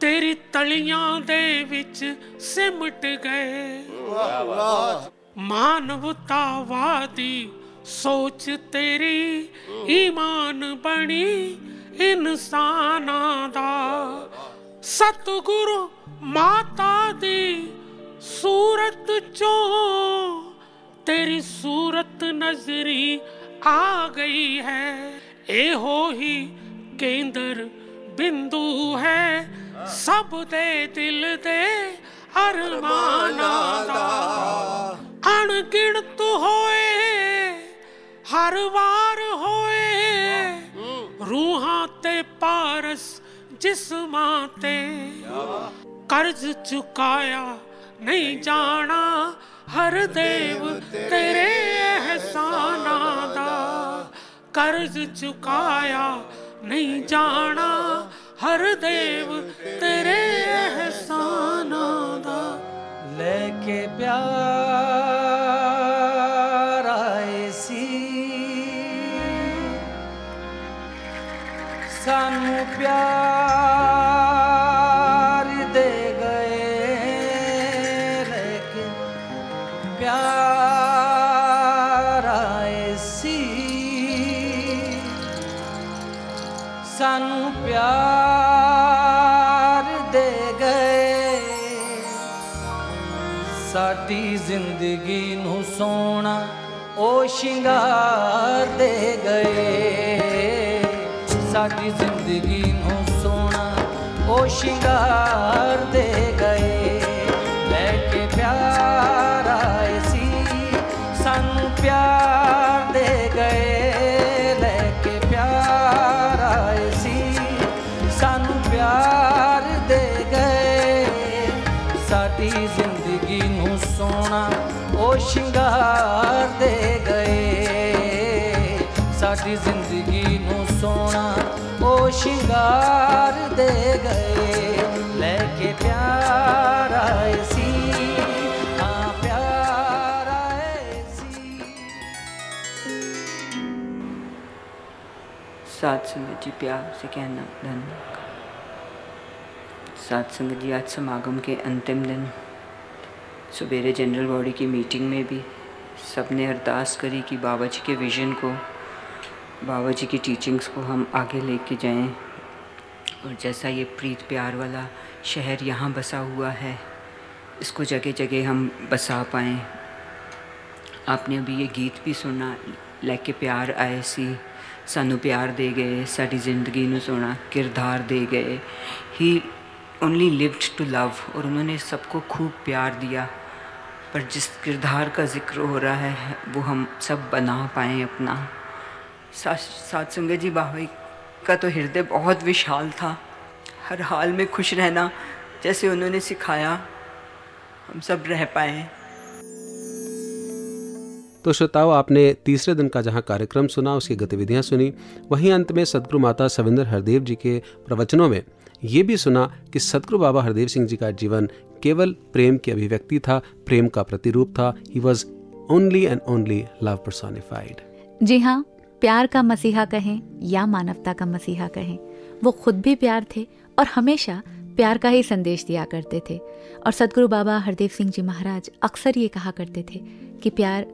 [SPEAKER 32] ਤੇਰੀ ਤਲੀਆਂ ਦੇ ਵਿੱਚ ਸਿਮਟ ਗਏ। ਮਾਨਵਤਾਵਾਦੀ ਸੋਚ ਤੇਰੀ ਈਮਾਨ ਬਣੀ ਇਨਸਾਨਾਂ ਦਾ। ਸਤਿਗੁਰੂ ਮਾਤਾ ਦੀ ਸੂਰਤ ਚੋਂ ਤੇਰੀ ਸੂਰਤ ਨਜ਼ਰੀ आ गई है। ए हो ही केंद्र बिंदु है। सब दे दिल दे अरमाना अणगिणत होए, हर वार होए। रूहां ते पारस जिस माते, कर्ज चुकाया नहीं जाना। हर देव तेरे एहसाना कर्ज चुकाया, नहीं जाना। हर देव तेरे एहसाना
[SPEAKER 33] लेके प्यार ऐसी
[SPEAKER 6] सानू प्यार ਸਾਡੀ ਜ਼ਿੰਦਗੀ ਨੂੰ ਸੋਣਾ, ਉਹ ਸ਼ਿੰਗਾਰ ਦੇ ਗਏ। ਸਾਡੀ ਜ਼ਿੰਦਗੀ ਨੂੰ ਸੋਣਾ, ਉਹ ਸ਼ਿੰਗਾਰ ਦੇ ਗਏ। ਉਹ ਸ਼ਿੰਗਾਰ ਦੇ ਗਏ ਸਾਡੀ ਜ਼ਿੰਦਗੀ ਨੂੰ ਸੋਹਣਾ ਉਹ ਸ਼ਿੰਗਾਰ ਦੇ ਗਏ ਲੈ ਕੇ ਪਿਆਰ ਆਏ ਸੀ ਹਾਂ ਪਿਆਰ ਆਏ ਸੀ
[SPEAKER 11] सात संगत जी प्यार से कहना धन्य सात संगत जी आज समागम के अंतिम दिन सवेरे जनरल बॉडी की मीटिंग में भी सबने अरदास करी कि बाबा जी के विजन को बाबा जी की टीचिंग्स को हम आगे लेके जाएं और जैसा ये प्रीत प्यार वाला शहर यहाँ बसा हुआ है इसको जगह जगह हम बसा पाएँ आपने अभी ये गीत भी सुना लेके प्यार आए सी ਸਾਨੂੰ ਪਿਆਰ ਦੇ ਗਏ ਸਾਡੀ ਜ਼ਿੰਦਗੀ ਨੂੰ ਸੋਹਣਾ किरदार दे गए he only lived to love और उन्होंने सबको खूब प्यार दिया पर जिस किरदार का ज़िक्र हो रहा है वो हम सब बना पाएँ अपना। सात संगत जी बाबा का तो हृदय बहुत विशाल था। हर हाल में खुश रहना जैसे उन्होंने सिखाया, हम सब रह पाए।
[SPEAKER 2] तो श्रोताओं, आपने तीसरे दिन का जहाँ कार्यक्रम सुना, उसकी गतिविधियाँ सुनी, वहीं अंत में सदगुरु माता सविंदर हरदेव जी के प्रवचनों में ये भी सुना कि सदगुरु बाबा हरदेव सिंह जी का जीवन केवल प्रेम की अभिव्यक्ति था, प्रेम का प्रतिरूप था। He was only and only love personified
[SPEAKER 3] जी हाँ प्यार का मसीहा कहें या मानवता का मसीहा कहें, वो खुद भी प्यार थे और हमेशा प्यार का ही संदेश दिया करते थे। और सदगुरु बाबा हरदेव सिंह जी महाराज अक्सर ये कहा करते थे कि प्यार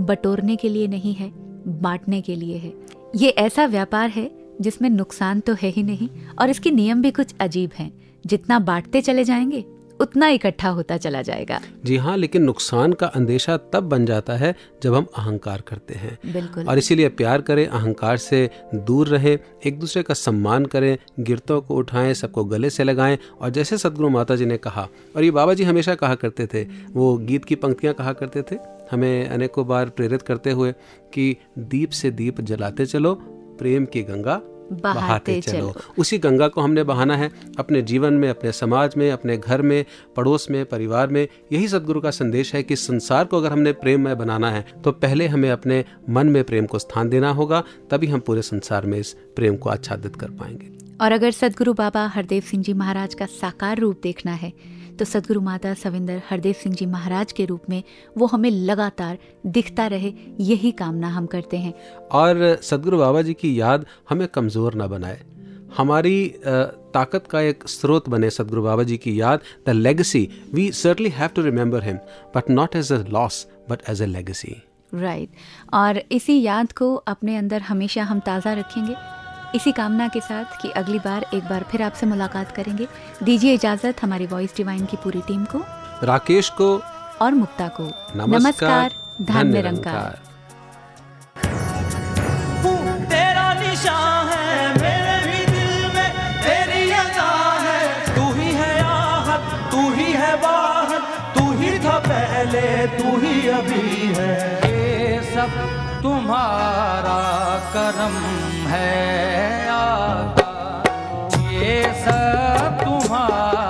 [SPEAKER 3] बटोरने के लिए नहीं है, बांटने के लिए है। ये ऐसा व्यापार है जिसमें नुकसान तो है ही नहीं और इसके नियम भी कुछ अजीब हैं। जितना बांटते चले जाएँगे उतना इकट्ठा होता चला जाएगा।
[SPEAKER 2] जी हाँ लेकिन नुकसान का अंदेशा तब बन जाता है जब हम अहंकार करते हैं।
[SPEAKER 3] बिल्कुल।
[SPEAKER 2] और इसीलिए प्यार करें अहंकार से दूर रहें एक दूसरे का सम्मान करें गिरतों को उठाएँ सबको गले से लगाएँ। और जैसे सदगुरु माता जी ने कहा और ये बाबा जी हमेशा कहा करते थे वो गीत की पंक्तियाँ कहा करते थे हमें अनेकों बार प्रेरित करते हुए कि दीप से दीप जलाते चलो प्रेम की गंगा बहाते चलो। उसी गंगा को हमने बहाना है अपने जीवन में अपने समाज में अपने घर में पड़ोस में परिवार में। यही सदगुरु का संदेश है कि संसार को अगर हमने प्रेममय बनाना है तो पहले हमें अपने मन में प्रेम को स्थान देना होगा तभी हम पूरे संसार में इस प्रेम को आच्छादित कर पाएँगे।
[SPEAKER 3] और अगर सदगुरु बाबा हरदेव सिंह जी महाराज का साकार रूप देखना है तो सदगुरु माता सविंदर हरदेव सिंह जी महाराज के रूप में वो हमें लगातार दिखता रहे यही कामना हम करते हैं।
[SPEAKER 2] और सदगुरु बाबा जी की याद हमें कमज़ोर ना बनाए। हमारी ताकत का एक स्रोत बने सदगुरु बाबा जी की याद the legacy we certainly have to remember him but not as a loss but as a legacy
[SPEAKER 3] right और इसी याद को अपने अंदर हमेशा हम ताज़ा रखेंगे। इसी कामना के साथ कि अगली बार एक बार फिर आपसे मुलाकात करेंगे। दीजिए इजाज़त हमारी वॉइस डिवाइन की पूरी टीम को।
[SPEAKER 2] राकेश को
[SPEAKER 3] और मुक्ता को।
[SPEAKER 2] नमस्कार,
[SPEAKER 3] धन निरंकार
[SPEAKER 6] तेरा निशान है मेरे भी दिल में तेरी अदा है। तू ही है आहत तू ही है बाहर तू ही था पहले तू ही अभी है। ये सब तुम्हारा करम है आका ये सब तुम्हारा